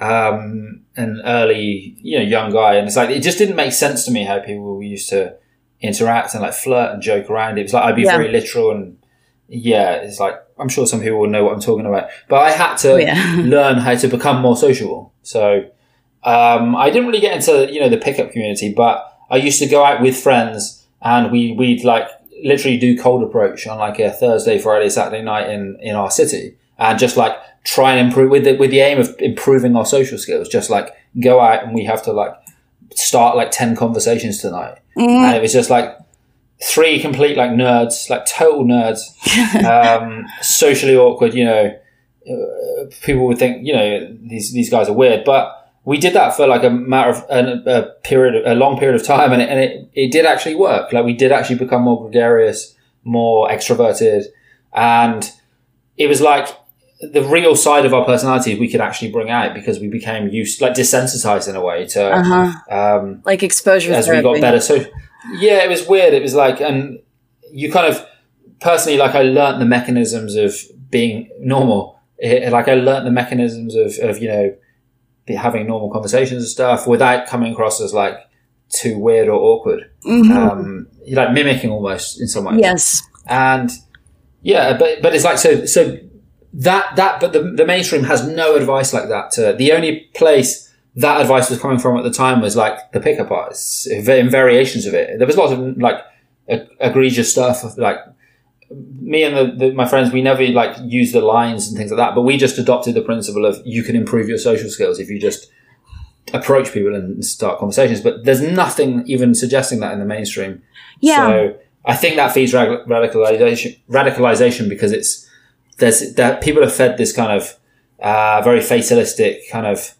um, an early, you know, young guy. And it's like, it just didn't make sense to me how people used to interact and like flirt and joke around. It was like, I'd be yeah. very literal and yeah, it's like, I'm sure some people will know what I'm talking about, but I had to yeah. learn how to become more sociable. So, um, I didn't really get into, you know, the pickup community, but I used to go out with friends and we, we'd like literally do cold approach on like a Thursday, Friday, Saturday night in, in our city and just like try and improve with the, with the aim of improving our social skills. Just like go out and we have to like start like 10 conversations tonight. Mm. And it was just like three complete like nerds, like total nerds, um, socially awkward, you know, uh, people would think, you know, these, these guys are weird, but we did that for like a matter of a, a period, a long period of time. And it, and it, it did actually work. Like we did actually become more gregarious, more extroverted. And it was like the real side of our personality we could actually bring out because we became used like desensitized in a way to uh-huh. um, like exposure as therapy. we got better so yeah it was weird it was like and you kind of personally like i learned the mechanisms of being normal it, like i learned the mechanisms of, of you know having normal conversations and stuff without coming across as like too weird or awkward mm-hmm. um, like mimicking almost in some way yes and yeah but but it's like so so that that but the, the mainstream has no advice like that to the only place that advice was coming from at the time was like the pickup artists in variations of it. There was lots of like egregious stuff like me and the, the, my friends we never like use the lines and things like that but we just adopted the principle of you can improve your social skills if you just approach people and start conversations but there's nothing even suggesting that in the mainstream. Yeah. So i think that feeds radicalization radicalization because it's there's that people have fed this kind of uh, very fatalistic kind of.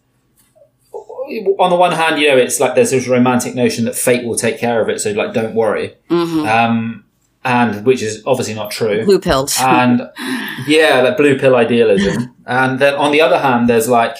On the one hand, you know, it's like there's this romantic notion that fate will take care of it, so like don't worry, mm-hmm. um, and which is obviously not true. Blue pilled, and yeah, like blue pill idealism. and then on the other hand, there's like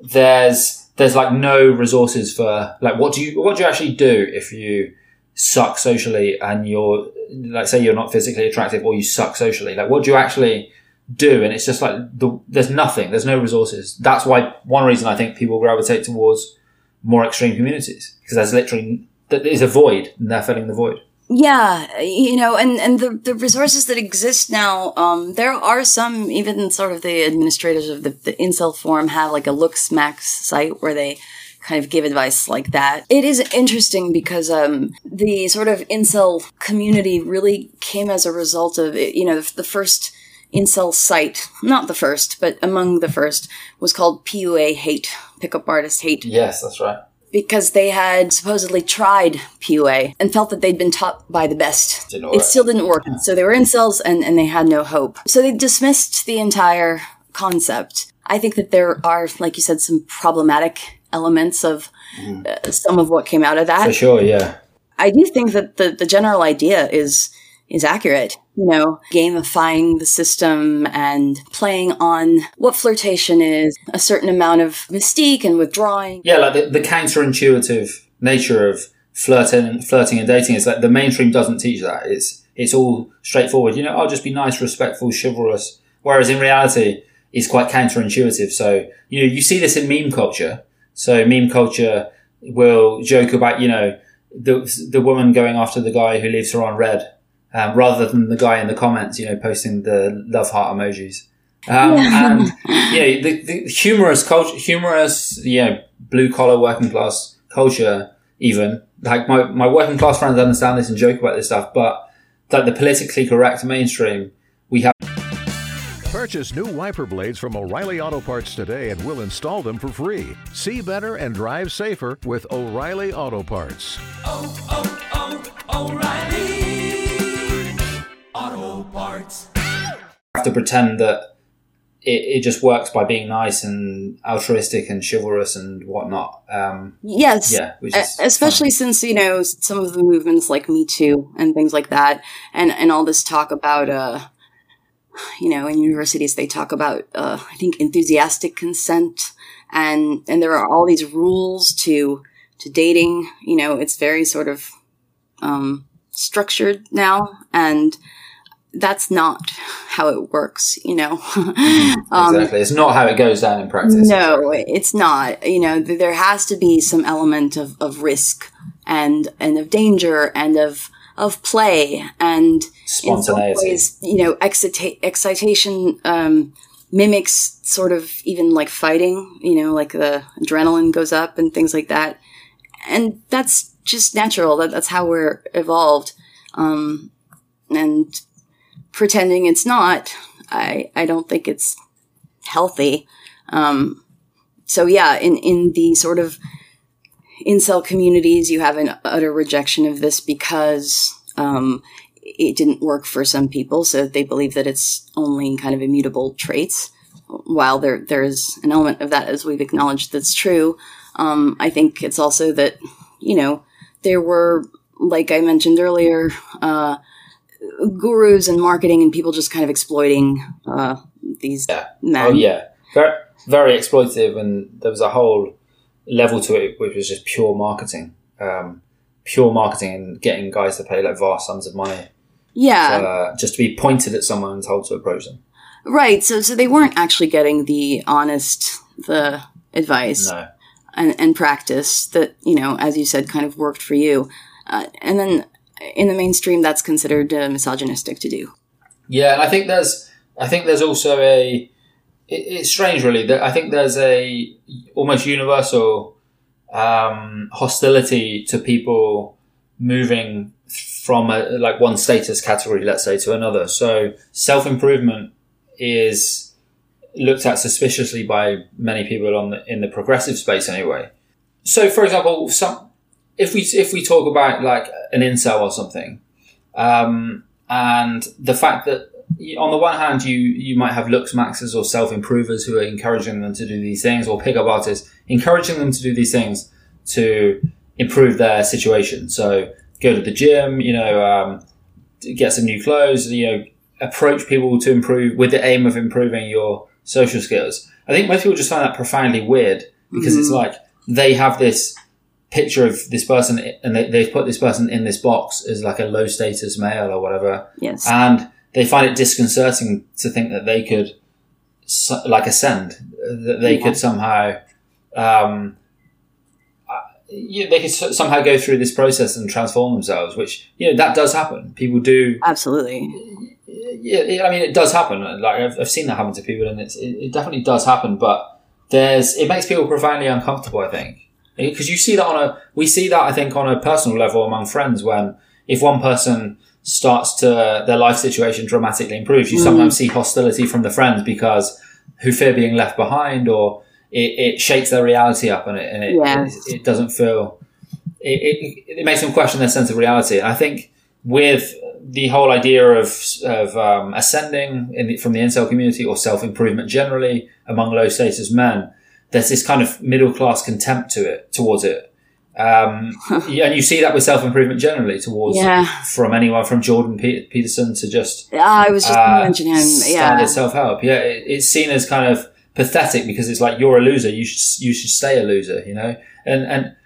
there's there's like no resources for like what do you what do you actually do if you suck socially and you're like say you're not physically attractive or you suck socially like what do you actually do. And it's just like the, there's nothing, there's no resources. That's why one reason I think people gravitate towards more extreme communities because there's literally there is a void and they're filling the void. Yeah, you know, and, and the, the resources that exist now, um, there are some, even sort of the administrators of the, the Incel Forum have like a LooksMax site where they kind of give advice like that. It is interesting because um, the sort of incel community really came as a result of, you know, the first incel site, not the first, but among the first, was called PUA Hate, Pickup Artist Hate. Yes, that's right. Because they had supposedly tried PUA and felt that they'd been taught by the best. It still didn't work. So they were incels and, and they had no hope. So they dismissed the entire concept. I think that there are, like you said, some problematic elements of mm. uh, some of what came out of that. For sure, yeah. I do think that the, the general idea is is accurate. You know, gamifying the system and playing on what flirtation is, a certain amount of mystique and withdrawing. Yeah, like the, the counterintuitive nature of flirting, flirting and dating. is like the mainstream doesn't teach that. It's it's all straightforward. You know, I'll just be nice, respectful, chivalrous. Whereas in reality, it's quite counterintuitive. So you know, you see this in meme culture. So meme culture will joke about you know the the woman going after the guy who leaves her on read, um, rather than the guy in the comments, you know, posting the love heart emojis. Um, and you know, the, the humorous culture, humorous, you know, blue collar working class culture, even like my, my working class friends understand this and joke about this stuff, but like the politically correct mainstream, we have. Purchase new wiper blades from O'Reilly Auto Parts today and we'll install them for free. See better and drive safer with O'Reilly Auto Parts. Oh, oh, oh, O'Reilly Auto Parts. have to pretend that it, it just works by being nice and altruistic and chivalrous and whatnot. Um, Yes. Yeah. Which is especially since, you know, some of the movements like Me Too and things like that, and, and all this talk about, uh, you know, in universities, they talk about, uh, I think enthusiastic consent and, and there are all these rules to, to dating. You know, it's very sort of, um, structured now and that's not how it works, you know. Um, exactly. It's not how it goes down in practice. no, it's not. You know, th- there has to be some element of, of risk and and of danger and of of play and in some Spontaneity. ways, you know, excita- excitation um, mimics sort of even like fighting. You know, like the adrenaline goes up and things like that, and that's just natural. That that's how we're evolved. Um, and pretending it's not, I I don't think it's healthy. Um, so yeah, in, in the sort of incel communities, you have an utter rejection of this because, um, it didn't work for some people. So they believe that it's only kind of immutable traits. While there, there's an element of that, as we've acknowledged, that's true. Um, I think it's also that, you know, there were, like I mentioned earlier, uh, gurus and marketing and people just kind of exploiting, uh, these men. Oh yeah, very, very exploitative, and there was a whole level to it which was just pure marketing, um, pure marketing, and getting guys to pay like vast sums of money, Yeah. uh, just to be pointed at someone and told to approach them. Right. So, so they weren't actually getting the honest, the advice No. and, and practice that, you know, as you said, kind of worked for you. Uh, and then in the mainstream, that's considered uh, misogynistic to do. Yeah, and I think there's, I think there's also a, it, it's strange really that I think there's a almost universal um, hostility to people moving from a, like one status category, let's say, to another. So self improvement is looked at suspiciously by many people on the, in the progressive space anyway. So, for example, some if we if we talk about like an incel or something, um, and the fact that on the one hand you you might have looks maxes or self improvers who are encouraging them to do these things, or pickup artists encouraging them to do these things to improve their situation. So go to the gym, you know, um, get some new clothes, you know, approach people to improve with the aim of improving your social skills. I think most people just find that profoundly weird because it's Mhm. like they have this picture of this person and they, they've put this person in this box as like a low status male or whatever. Yes. And they find it disconcerting to think that they could like ascend, that they Yeah. could somehow, um, yeah, they could somehow go through this process and transform themselves, which, you know, that does happen. People do. Absolutely. Yeah, yeah, I mean, it does happen. Like, I've, I've seen that happen to people and it's, it, it definitely does happen, but there's, it makes people profoundly uncomfortable, I think. Because you see that on a, we see that, I think, on a personal level among friends when if one person starts to, their life situation dramatically improves, you Mm. sometimes see hostility from the friends because who fear being left behind or it, it shakes their reality up and it, and it, Yes. it, doesn't feel, it, it, it makes them question their sense of reality. And I think with the whole idea of, of um, ascending in the, from the incel community or self improvement generally among low status men, there's this kind of middle class contempt to it, towards it. Um, yeah, and you see that with self improvement generally towards Yeah. from anyone from Jordan Pe- Peterson to just I was just uh, to mention him. Yeah. standard self help. Yeah, it, it's seen as kind of pathetic because it's like you're a loser. You should you should stay a loser. You know, and and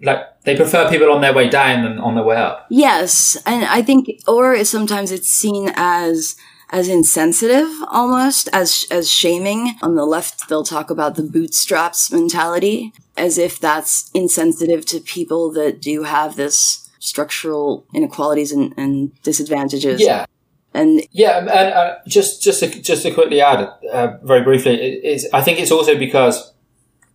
like they prefer people on their way down than on their way up. Yes, and I think, or sometimes it's seen as as insensitive almost as as shaming on the left they'll talk about the bootstraps mentality as if that's insensitive to people that do have this structural inequalities and, and disadvantages Yeah. and Yeah, and uh, just just to, just to quickly add uh, very briefly, I think it's also because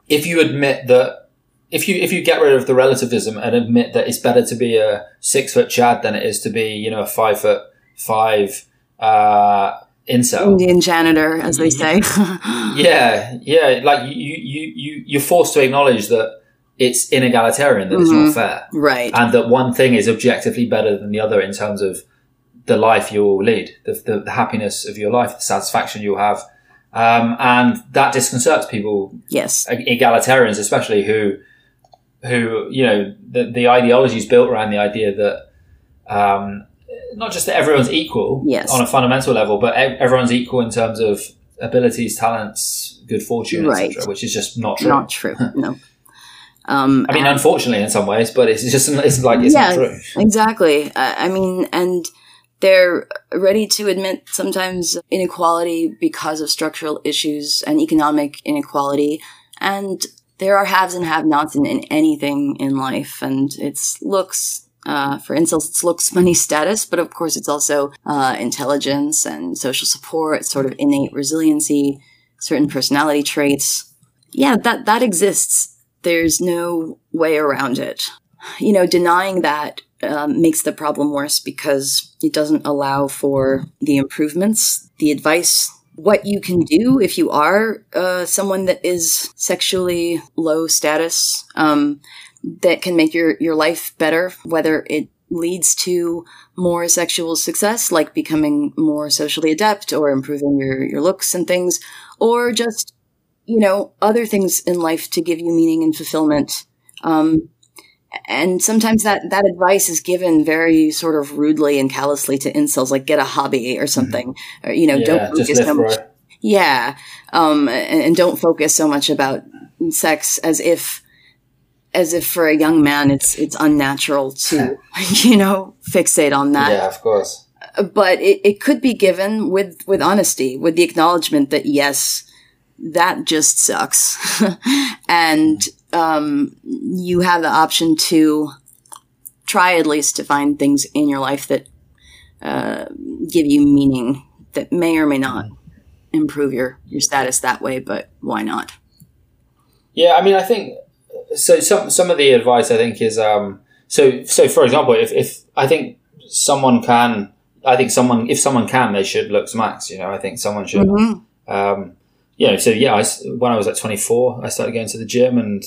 if you admit that if you if you get rid of the relativism and admit that it's better to be a six foot Chad than it is to be you know a five foot five uh, incel. indian janitor as they say Yeah, yeah, like you you you you're forced to acknowledge that it's inegalitarian, that it's Mhm. not fair, right and that one thing is objectively better than the other in terms of the life you'll lead, the, the, the happiness of your life, the satisfaction you'll have. Um, and that disconcerts people, yes, egalitarians especially, who, who, you know, the, the ideology is built around the idea that, um, not just that everyone's equal Yes. on a fundamental level, but everyone's equal in terms of abilities, talents, good fortune, Right. etc., which is just not true. not true no um I mean, and- unfortunately, in some ways, but it's just it's like it's yeah, not true. Exactly. I mean, and they're ready to admit sometimes inequality because of structural issues and economic inequality. And there are haves and have nots in, in anything in life. And it's looks, uh, for incels, it's looks, money, status, but of course it's also, uh, intelligence and social support, sort of innate resiliency, certain personality traits. Yeah, that, that exists. There's no way around it you know, denying that um, makes the problem worse because it doesn't allow for the improvements, the advice, what you can do if you are uh, someone that is sexually low status um, that can make your, your life better, whether it leads to more sexual success, like becoming more socially adept or improving your, your looks and things, or just, you know, other things in life to give you meaning and fulfillment. Um, and sometimes that that advice is given very sort of rudely and callously to incels, like get a hobby or something, or you know, Yeah, don't focus so much. Yeah, um, and, and don't focus so much about sex as if as if for a young man it's it's unnatural to you know fixate on that. Yeah, of course. but it, it could be given with with honesty with the acknowledgement that yes that just sucks. And um, you have the option to try at least to find things in your life that uh, give you meaning that may or may not improve your your status that way but why not? Yeah, I mean, I think so. Some some of the advice I think is um. So so for example, if if I think someone can, I think someone if someone can, they should looksmax. You know, I think someone should. Mhm. Um, you know, so yeah, I when I was at 24, I started going to the gym and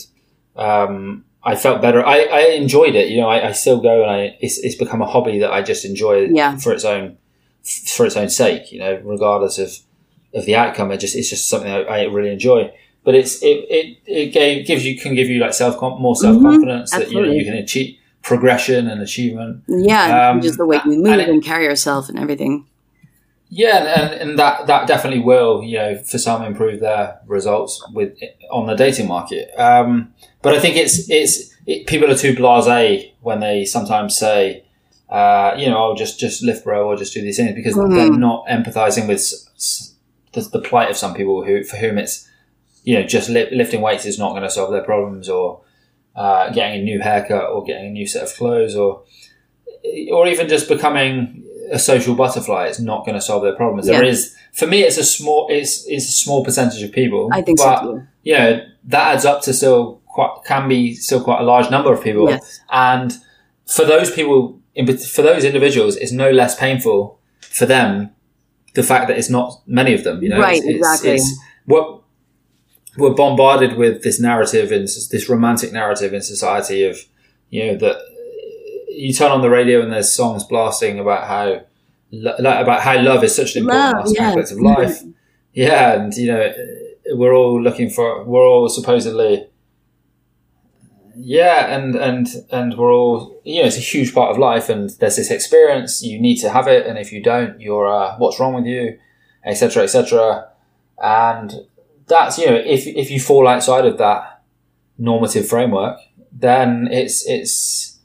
um, I felt better. I, I enjoyed it. You know, I, I still go and I it's, it's become a hobby that I just enjoy Yeah. for its own for its own sake. You know, regardless of of the outcome, it just it's just something I, I really enjoy. But it's it it, it gave, gives you can give you like self more self confidence that you know you can achieve progression and achievement. yeah Um, just the way you and move it- and carry yourself and everything Yeah, and, and, and that that definitely will, you know, for some improve their results with on the dating market. Um, but I think it's it's it, people are too blasé when they sometimes say, uh, you know, I'll just just lift bro or just do these things because Mhm. they're not empathizing with s- s- the, the plight of some people who for whom it's you know just li- lifting weights is not going to solve their problems or uh, getting a new haircut or getting a new set of clothes or or even just becoming a social butterfly is not going to solve their problems. There Yeah. is, for me, it's a small, it's, it's a small percentage of people. I think so but, too. You know, that adds up to still quite, can be still quite a large number of people. Yes. And for those people, for those individuals, it's no less painful for them the fact that it's not many of them. You know, Right, It's- it's- exactly. it's what we're bombarded with this narrative and this romantic narrative in society of you know that you turn on the radio and there's songs blasting about how like, about how love is such an important Love, aspect of life. Yeah, and you know we're all looking for we're all supposedly yeah, and and and we're all you know it's a huge part of life, and there's this experience you need to have it, and if you don't, you're uh, what's wrong with you, etc. etc. And that's you know if if you fall outside of that normative framework, then it's it's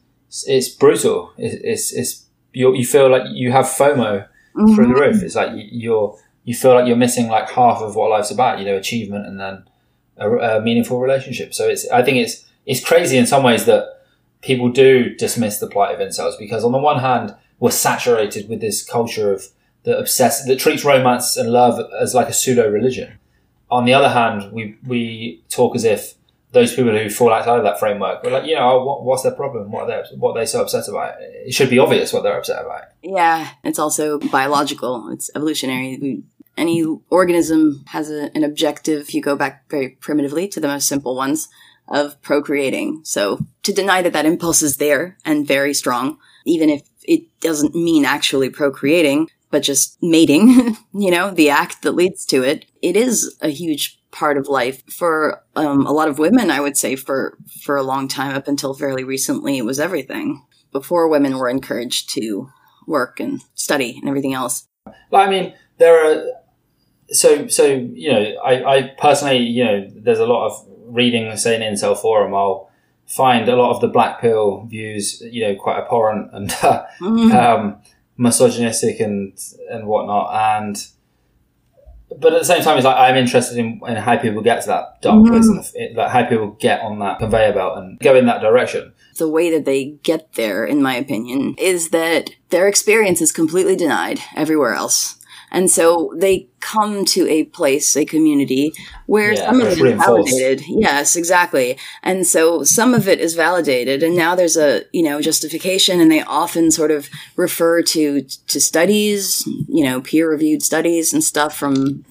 it's brutal. It's it's, it's you you feel like you have FOMO through the Mhm. roof. It's like you- you're you feel like you're missing like half of what life's about. You know, achievement and then a, a meaningful relationship. So it's I think it's it's crazy in some ways that people do dismiss the plight of incels because on the one hand we're saturated with this culture of the obsess that treats romance and love as like a pseudo religion. On the other hand, we we talk as if those people who fall outside of that framework, we're like, you know, what, what's their problem? What are they what are they so upset about? It should be obvious what they're upset about. Yeah, it's also biological. It's evolutionary. We, any organism has a, an objective. If you go back very primitively to the most simple ones of procreating. So to deny that that impulse is there and very strong, even if it doesn't mean actually procreating, but just mating, you know, the act that leads to it, it is a huge part of life for um, a lot of women. I would say for for a long time up until fairly recently, it was everything. Before women were encouraged to work and study and everything else. Well, I mean, there are so so you know, I, I personally, you know, there's a lot of reading, say, in incel forum, I'll find a lot of the black pill views, you know, quite abhorrent and uh, Mhm. um, misogynistic and and whatnot, and but at the same time, it's like I'm interested in, in how people get to that dark Mhm. place, and like how people get on that conveyor belt and go in that direction. The way that they get there, in my opinion, is that their experience is completely denied everywhere else. And so they come to a place, a community, where Yeah, some of it is validated. Yes, exactly. And so some of it is validated, and now there's a you know justification, and they often sort of refer to to studies, you know, peer reviewed studies and stuff from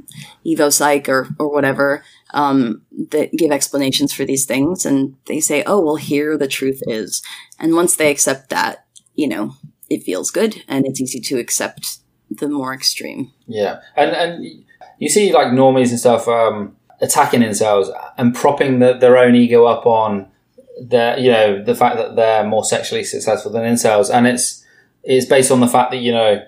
EvoPsych or or whatever um, that give explanations for these things, and they say, "Oh, well, here the truth is." And once they accept that, you know, it feels good, and it's easy to accept the more extreme. Yeah, and and you see like normies and stuff um, attacking themselves and propping the, their own ego up on their you know the fact that they're more sexually successful than incels, and it's it's based on the fact that you know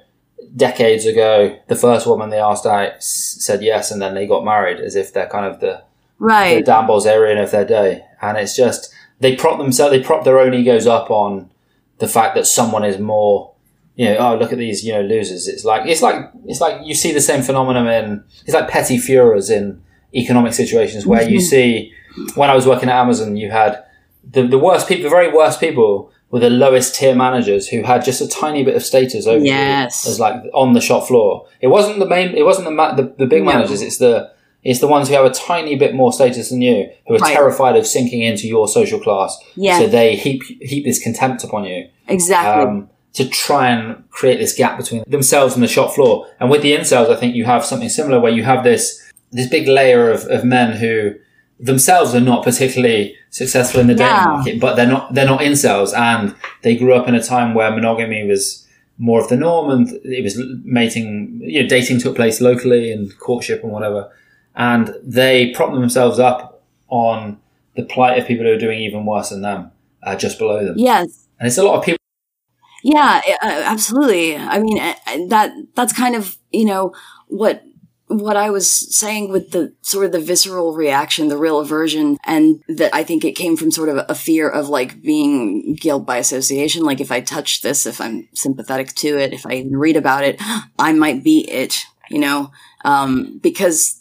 decades ago the first woman they asked out said yes, and then they got married as if they're kind of the right the. Dan Bilzerian of their day, and it's just they prop themselves, they prop their own egos up on the fact that someone is more, you know, oh look at these, you know, losers. It's like it's like it's like you see the same phenomenon in it's like petty furors in economic situations where you Mhm. see when I was working at Amazon, you had the the worst people, the very worst people. Were the lowest tier managers who had just a tiny bit of status over Yes. as like on the shop floor. It wasn't the main. It wasn't the ma- the, the big No. managers. It's the it's the ones who have a tiny bit more status than you, who are Right. terrified of sinking into your social class. Yeah. So they heap heap this contempt upon you. Exactly. Um, to try and create this gap between themselves and the shop floor. And with the incels, I think you have something similar where you have this this big layer of, of men who themselves are not particularly successful in the dating Yeah. market, but they're not they're not incels, and they grew up in a time where monogamy was more of the norm, and it was mating, you know, dating took place locally and courtship and whatever, and they prop themselves up on the plight of people who are doing even worse than them, uh, just below them. Yes. And it's a lot of people. Yeah, absolutely. I mean, that that's kind of you know what what I was saying with the sort of the visceral reaction, the real aversion, and that I think it came from sort of a fear of like being guilt by association. Like if I touch this, if I'm sympathetic to it, if I read about it, I might be it. You know, um, because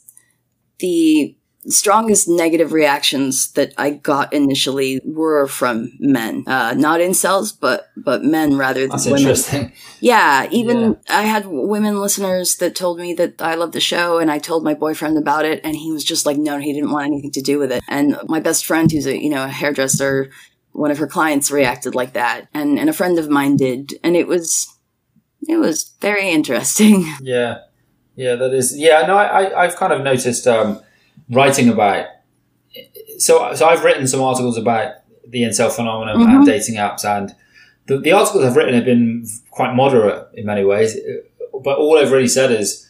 the strongest negative reactions that I got initially were from men, uh, not incels, but but men rather than That's women. interesting. Yeah, even I had women listeners that told me that I love the show, and I told my boyfriend about it, and he was just like, no, he didn't want anything to do with it. And my best friend, who's a you know a hairdresser, one of her clients reacted like that, and and a friend of mine did, and it was it was very interesting. Yeah, yeah, that is. Yeah, no, I, I I've kind of noticed um, writing about. So, so I've written some articles about the incel phenomenon Mhm. and dating apps, and the, the articles I've written have been quite moderate in many ways. But all I've really said is,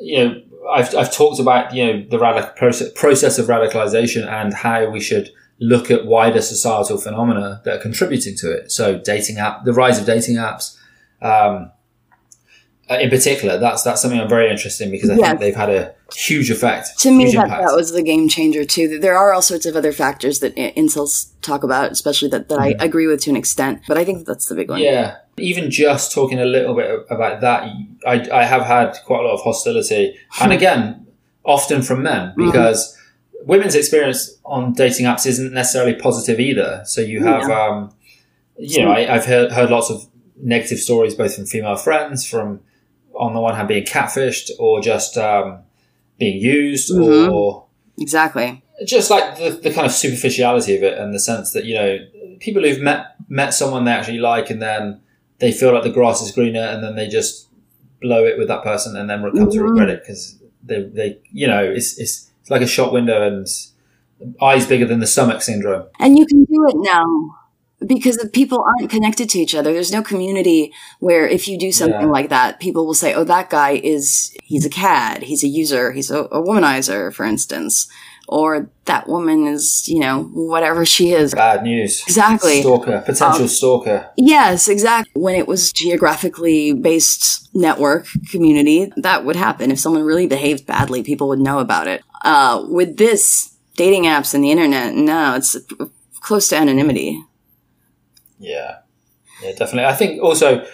you know, I've I've talked about you know the radic- process process of radicalization and how we should look at wider societal phenomena that are contributing to it. So, dating app, the rise of dating apps. Um, in particular, that's that's something I'm very interested in because I think they've had a huge effect. To me, that, that was the game changer too. There are all sorts of other factors that incels talk about, especially that, that I agree with to an extent. But I think that's the big one. Mm-hmm. Yeah. Even just talking a little bit about that, I, I have had quite a lot of hostility. And again, often from men, because women's experience on dating apps isn't necessarily positive either. So you have, Yeah. um, you know, I, I've heard, heard lots of negative stories, both from female friends, from on the one hand being catfished or just um, being used Mhm. or Exactly. just like the, the kind of superficiality of it and the sense that you know people who've met met someone they actually like and then they feel like the grass is greener and then they just blow it with that person and then come to Mhm. regret it because they they you know it's, it's it's like a shop window and eyes bigger than the stomach syndrome And you can do it now because the people aren't connected to each other. There's no community where if you do something Yeah. like that, people will say, "Oh, that guy is he's a cad, he's a user, he's a, a womanizer," for instance, or that woman is, you know, whatever she is. bad news Exactly. stalker potential Um, stalker Yes, exactly. When it was geographically based network community, that would happen. If someone really behaved badly, people would know about it. Uh, with this dating apps and the internet, no, it's close to anonymity. Yeah, yeah, definitely. I think also,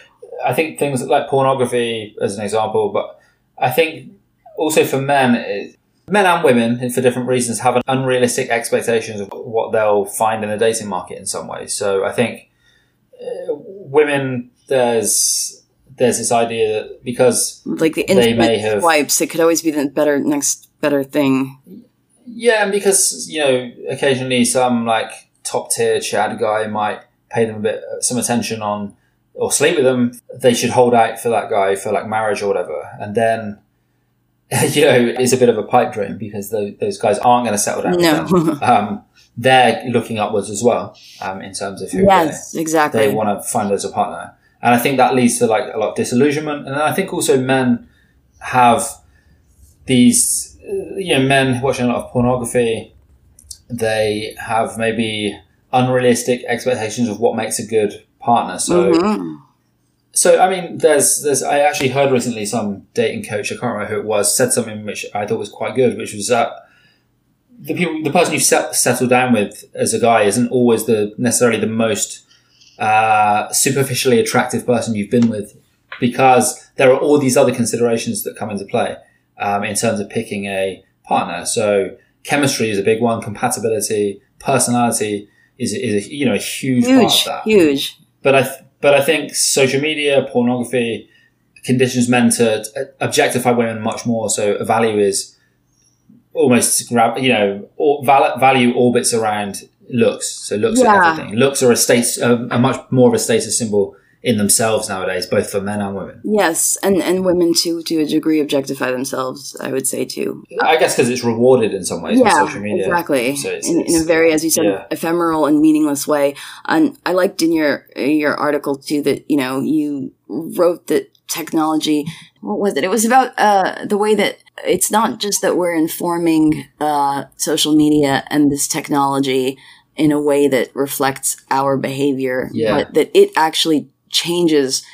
I think things like pornography, as an example, but I think also for men, it, men and women, for different reasons, have an unrealistic expectations of what they'll find in the dating market in some ways. So I think uh, women, there's there's this idea that because Like the they may have swipes, it could always be the better next better thing. Yeah, and because you know, occasionally some like top tier Chad guy might pay them a bit some attention on or sleep with them, they should hold out for that guy for like marriage or whatever, and then you know it's a bit of a pipe dream because those, those guys aren't going to settle down. No. Um, they're looking upwards as well um, in terms of who Yes, they, exactly. they want to find as a partner, and I think that leads to like a lot of disillusionment, and I think also men have these uh, you know men watching a lot of pornography they have maybe unrealistic expectations of what makes a good partner so Mhm. so i mean there's there's i actually heard recently some dating coach i can't remember who it was said something which i thought was quite good which was that the people the person you set, settle down with as a guy isn't always the necessarily the most uh, superficially attractive person you've been with because there are all these other considerations that come into play um, in terms of picking a partner. So chemistry is a big one, compatibility, personality is, is a, you know, a huge, part Huge, of that. huge. But I, th- but I think social media, pornography conditions men to objectify women much more. So a value is almost grab, you know, or val- value orbits around looks. So looks Yeah. are everything. Looks are a state, a, a much more of a status symbol in themselves nowadays, both for men and women. Yes, and and women too, to a degree, objectify themselves. I would say too. I guess because it's rewarded in some ways yeah, social media. exactly. So it's, in, in a very, as you said, yeah. ephemeral and meaningless way. And I liked in your your article too that you know you wrote that technology. What was it? It was about uh, the way that it's not just that we're informing uh, social media and this technology in a way that reflects our behavior, Yeah. but that it actually changes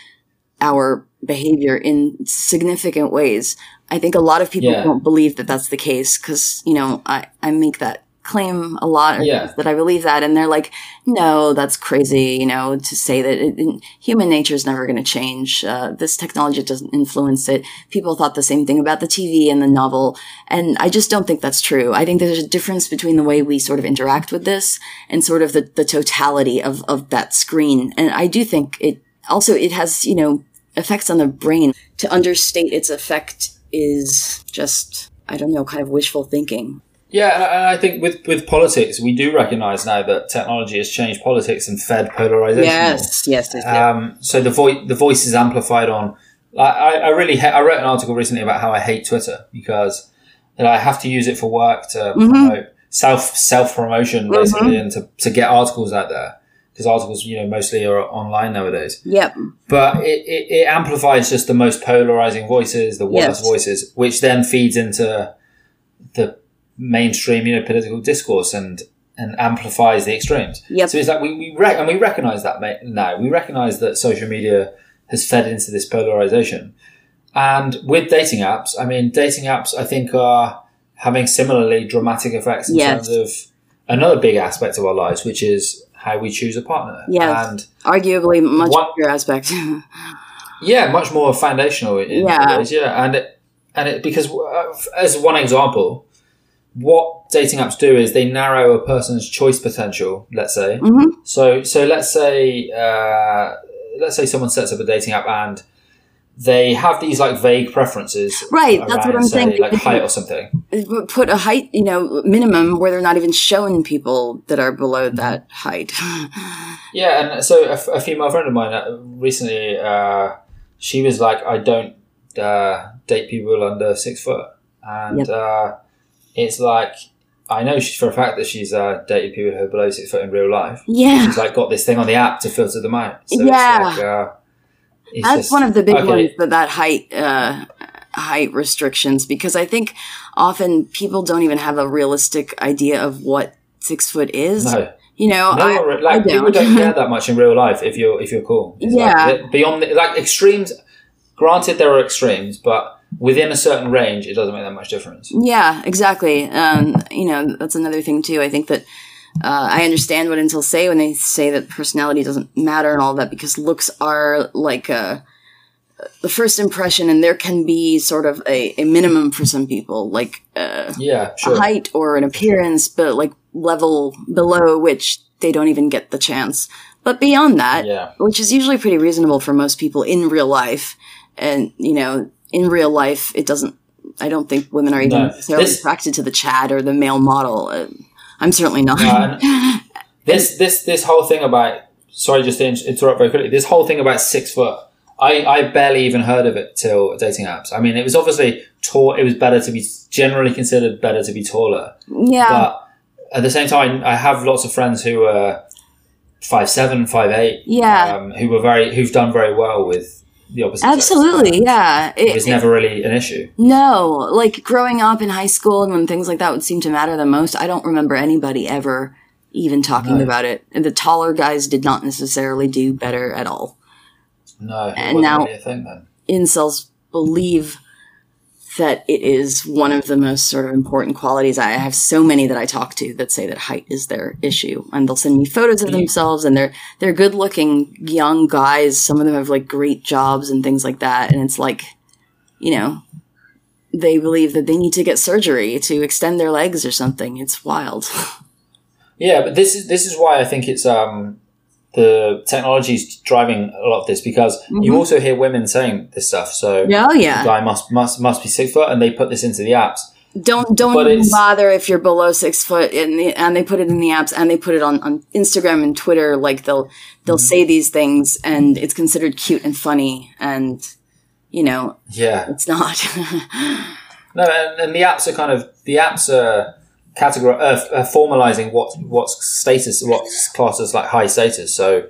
our behavior in significant ways. I think a lot of people Yeah. don't believe that that's the case because, you know, I, I make that claim a lot Yeah. that I believe that. And they're like, no, that's crazy, you know, to say that it, it- human nature is never going to change. Uh, this technology doesn't influence it. People thought the same thing about the TV and the novel. And I just don't think that's true. I think there's a difference between the way we sort of interact with this and sort of the, the totality of, of that screen. And I do think it also, it has, you know, effects on the brain. To understate its effect is just, I don't know, kind of wishful thinking. Yeah, and I, think with, with politics, we do recognise now that technology has changed politics and fed polarisation. Yes, yes, yes. Um, so the voice the voice is amplified on. I, I really ha- I wrote an article recently about how I hate Twitter because you know, I have to use it for work to Mhm. promote self self promotion basically Mhm. and to, to get articles out there because articles you know mostly are online nowadays. Yep. But it, it, it amplifies just the most polarizing voices, the worst voices, which then feeds into the mainstream, you know, political discourse and and amplifies the extremes. Yep. So it's like we we rec- and we recognize that ma- now. We recognize that social media has fed into this polarization. And with dating apps, I mean, dating apps, I think are having similarly dramatic effects in Yes. terms of another big aspect of our lives, which is how we choose a partner. Yeah. And Arguably much What- bigger aspect. yeah, much more foundational in Yeah. ways. Yeah, and it, and it, because uh, as one example, what dating apps do is they narrow a person's choice potential. Let's say, Mhm. so so let's say uh, let's say someone sets up a dating app and they have these like vague preferences. Right, that's what I'm say, saying. like height or something. Put a height, you know, minimum where they're not even showing people that are below Mm-hmm. that height. Yeah, and so a female friend of mine uh, recently, uh, she was like, "I don't uh, date people under six foot," and Yep. uh, it's like I know she's for a fact that she's uh, dated people who are below six foot in real life. Yeah. she's like got this thing on the app to filter them out. So Yeah. like, uh, it's That's just- one of the big okay, ones that that height uh, height restrictions because I think often people don't even have a realistic idea of what six foot is. No. You know, No, I, like I people don't care that much in real life if you're if you're cool. It's Yeah. like, beyond the, like extremes. Granted, there are extremes, but within a certain range, it doesn't make that much difference. Yeah, exactly. Um, you know, that's another thing too. I think that uh, I understand what incels say when they say that personality doesn't matter and all that because looks are like uh, the first impression, and there can be sort of a, a minimum for some people, like uh, Yeah, a sure. height or an appearance, but like level below which they don't even get the chance. But beyond that, Yeah. which is usually pretty reasonable for most people in real life, and you know, in real life, it doesn't. I don't think women are even No. necessarily This- attracted to the Chad or the male model. Uh, I'm certainly not. No, this this this whole thing about sorry, just to interrupt very quickly. This whole thing about six foot, I I barely even heard of it till dating apps. I mean, it was obviously tall. It was better to be generally considered better to be taller. yeah, But at the same time, I have lots of friends who are five seven, five eight. Yeah. um, who were very who've done very well with the opposite. absolutely. Yeah, It It- was never really an issue. No, like growing up in high school and when things like that would seem to matter the most, I don't remember anybody ever even talking No. about it. And the taller guys did not necessarily do better at all. No, And now- really thing then. Incels believe that it is one of the most sort of important qualities. I have so many that I talk to that say that height is their issue, and they'll send me photos of themselves, and they're they're good looking young guys. Some of them have like great jobs and things like that, and it's like, you know, they believe that they need to get surgery to extend their legs or something. It's wild. Yeah, but this is this is why I think it's um the technology is driving a lot of this because you Mhm. also hear women saying this stuff. So Oh, yeah. the guy must must must be six foot, and they put this into the apps. Don't don't even bother if you're below six foot, in the, and they put it in the apps, and they put it on, on Instagram and Twitter. Like they'll they'll say these things, and it's considered cute and funny, and you know Yeah, it's not. no, and, and the apps are kind of the apps are categor uh, are formalizing what what's status, what's classed as like high status. So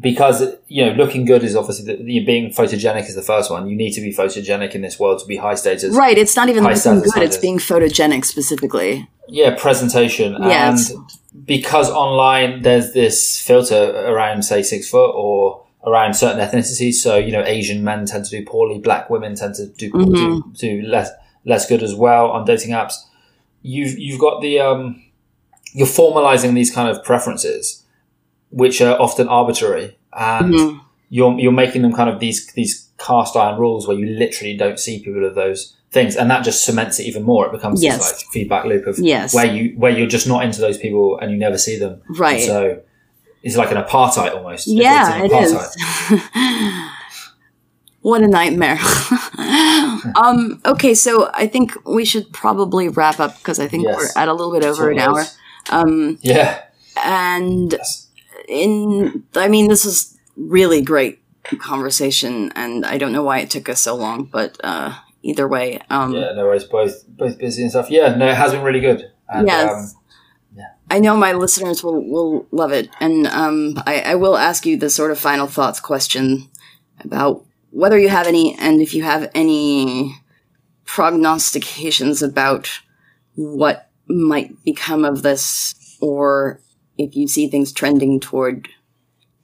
because you know looking good is obviously the, the being photogenic is the first one. You need to be photogenic in this world to be high status. right? It's not even looking status good; it's being photogenic specifically. yeah presentation Yes. and because online there's this filter around say six foot or around certain ethnicities so you know asian men tend to do poorly black women tend to do, do, Mhm. do less less good as well on dating apps you've you've got the um you're formalizing these kind of preferences which are often arbitrary and Mhm. you're you're making them kind of these these cast iron rules where you literally don't see people of those things and that just cements it even more it becomes Yes. this like feedback loop of Yes. where you where you're just not into those people and you never see them Right. And so it's like an apartheid almost Yeah, it's an is. apartheid. what a nightmare. um, okay, so I think we should probably wrap up because I think Yes. we're at a little bit over an hour. Um, yeah. and in i mean this is really great conversation and i don't know why it took us so long but uh either way um yeah no worries. Both both busy and stuff. Yeah no it has been really good. And, Yes. um, i know my listeners will will love it. And um i i will ask you the sort of final thoughts question about whether you have any and if you have any prognostications about what might become of this or if you see things trending toward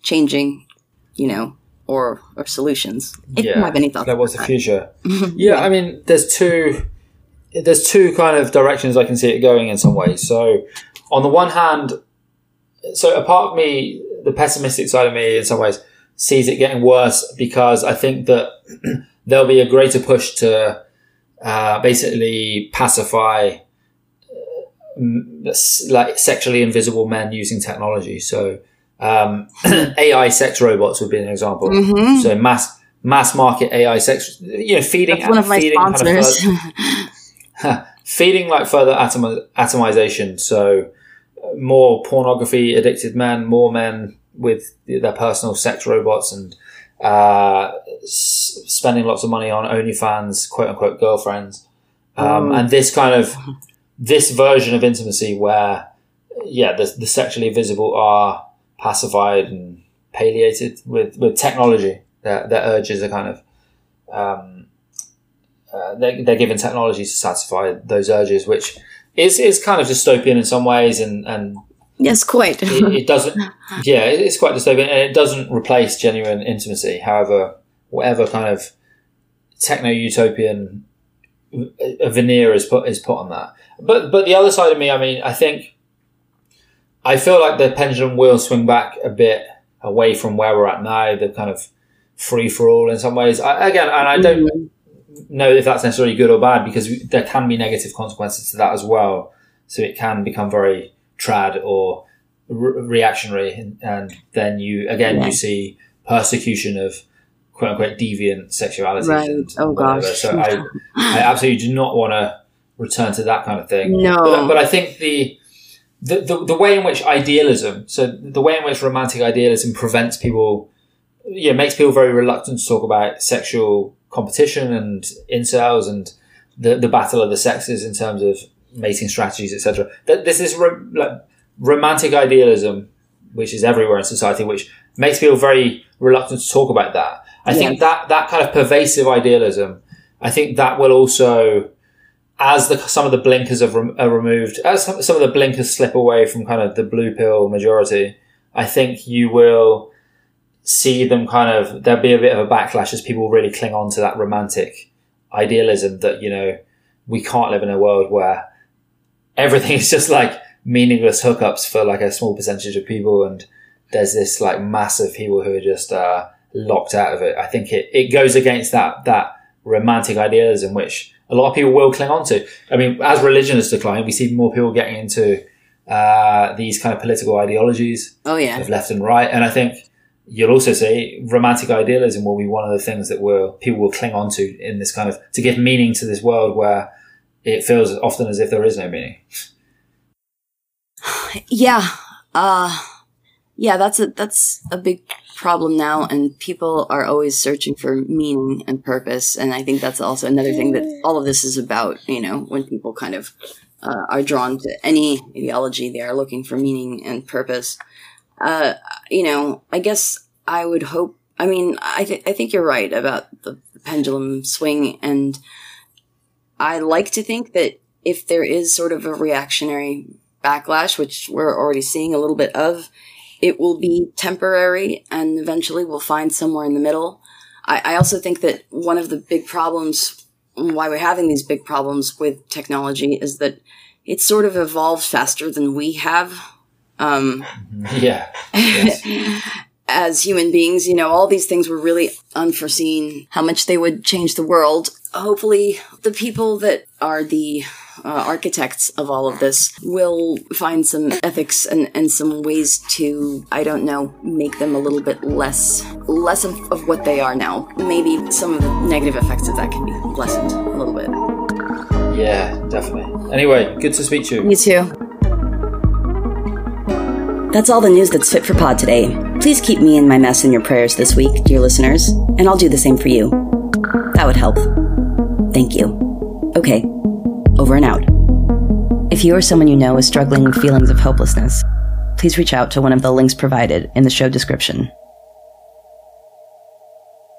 changing, you know, or or solutions. If you have any thoughts, That was the about future. yeah, I mean, there's two. There's two kind of directions I can see it going in some ways. So, on the one hand, so apart part of me, the pessimistic side of me, in some ways, sees it getting worse because I think that there'll be a greater push to uh, basically pacify uh, like sexually invisible men using technology. So um, AI sex robots would be an example. Mhm. So mass mass market AI sex, you know, feeding That's one of my feeding kind of further- feeding like further atom- atomization. So uh, more pornography addicted men, more men with their personal sex robots and uh, s- spending lots of money on OnlyFans, quote unquote girlfriends. Um, Mm. And this kind of, this version of intimacy where, yeah, the, the sexually visible are pacified and palliated with, with technology. Their, their urges are kind of, um, uh, they're, they're given technology to satisfy those urges, which is, is kind of dystopian in some ways and, and yes, quite. it, it doesn't. Yeah, it's quite disturbing, and it doesn't replace genuine intimacy. However, whatever kind of techno utopian veneer is put is put on that. But but the other side of me, I mean, I think I feel like the pendulum will swing back a bit away from where we're at now. The kind of free for all in some ways. I, again, and I don't mm-hmm. know if that's necessarily good or bad because there can be negative consequences to that as well. So it can become very trad or re- reactionary, and, and then you again Yeah. you see persecution of quote unquote deviant sexuality. Right. And Oh, whatever. gosh. So I, I absolutely do not want to return to that kind of thing. No. but, but I think the, the the the way in which idealism, so the way in which romantic idealism prevents people, yeah, makes people very reluctant to talk about sexual competition and incels and the the battle of the sexes in terms of mating strategies, etc. That this ro- like romantic idealism, which is everywhere in society, which makes people very reluctant to talk about that. I think that that kind of pervasive idealism, I think that will also, as the some of the blinkers are, rem- are removed, as some, some of the blinkers slip away from kind of the blue pill majority, I think you will see them kind of there'll be a bit of a backlash as people really cling on to that romantic idealism that you know we can't live in a world where everything is just like meaningless hookups for like a small percentage of people and there's this like mass of people who are just uh, locked out of it. I think it, it goes against that that romantic idealism which a lot of people will cling on to. I mean, as religion has declined, we see more people getting into uh, these kind of political ideologies Oh yeah. of left and right, and I think you'll also see romantic idealism will be one of the things that will people will cling on to in this kind of to give meaning to this world where it feels often as if there is no meaning. Yeah. Uh yeah, that's a that's a big problem now and people are always searching for meaning and purpose and I think that's also another thing that all of this is about, you know, when people kind of uh, are drawn to any ideology, they are looking for meaning and purpose. Uh you know, I guess I would hope I mean, I th- I think you're right about the pendulum swing and I like to think that if there is sort of a reactionary backlash, which we're already seeing a little bit of, it will be temporary and eventually we'll find somewhere in the middle. I, I also think that one of the big problems, why we're having these big problems with technology, is that it's sort of evolved faster than we have. Um, Yeah. as human beings, you know, all these things were really unforeseen, how much they would change the world. Hopefully, the people that are the uh, architects of all of this will find some ethics and, and some ways to, I don't know, make them a little bit less, less of, of what they are now. Maybe some of the negative effects of that can be lessened a little bit. Yeah, definitely. Anyway, good to speak to you. You too. That's all the news that's fit for pod today. Please keep me and my mess in your prayers this week, dear listeners, and I'll do the same for you. That would help. Thank you. Okay, over and out. If you or someone you know is struggling with feelings of hopelessness, please reach out to one of the links provided in the show description.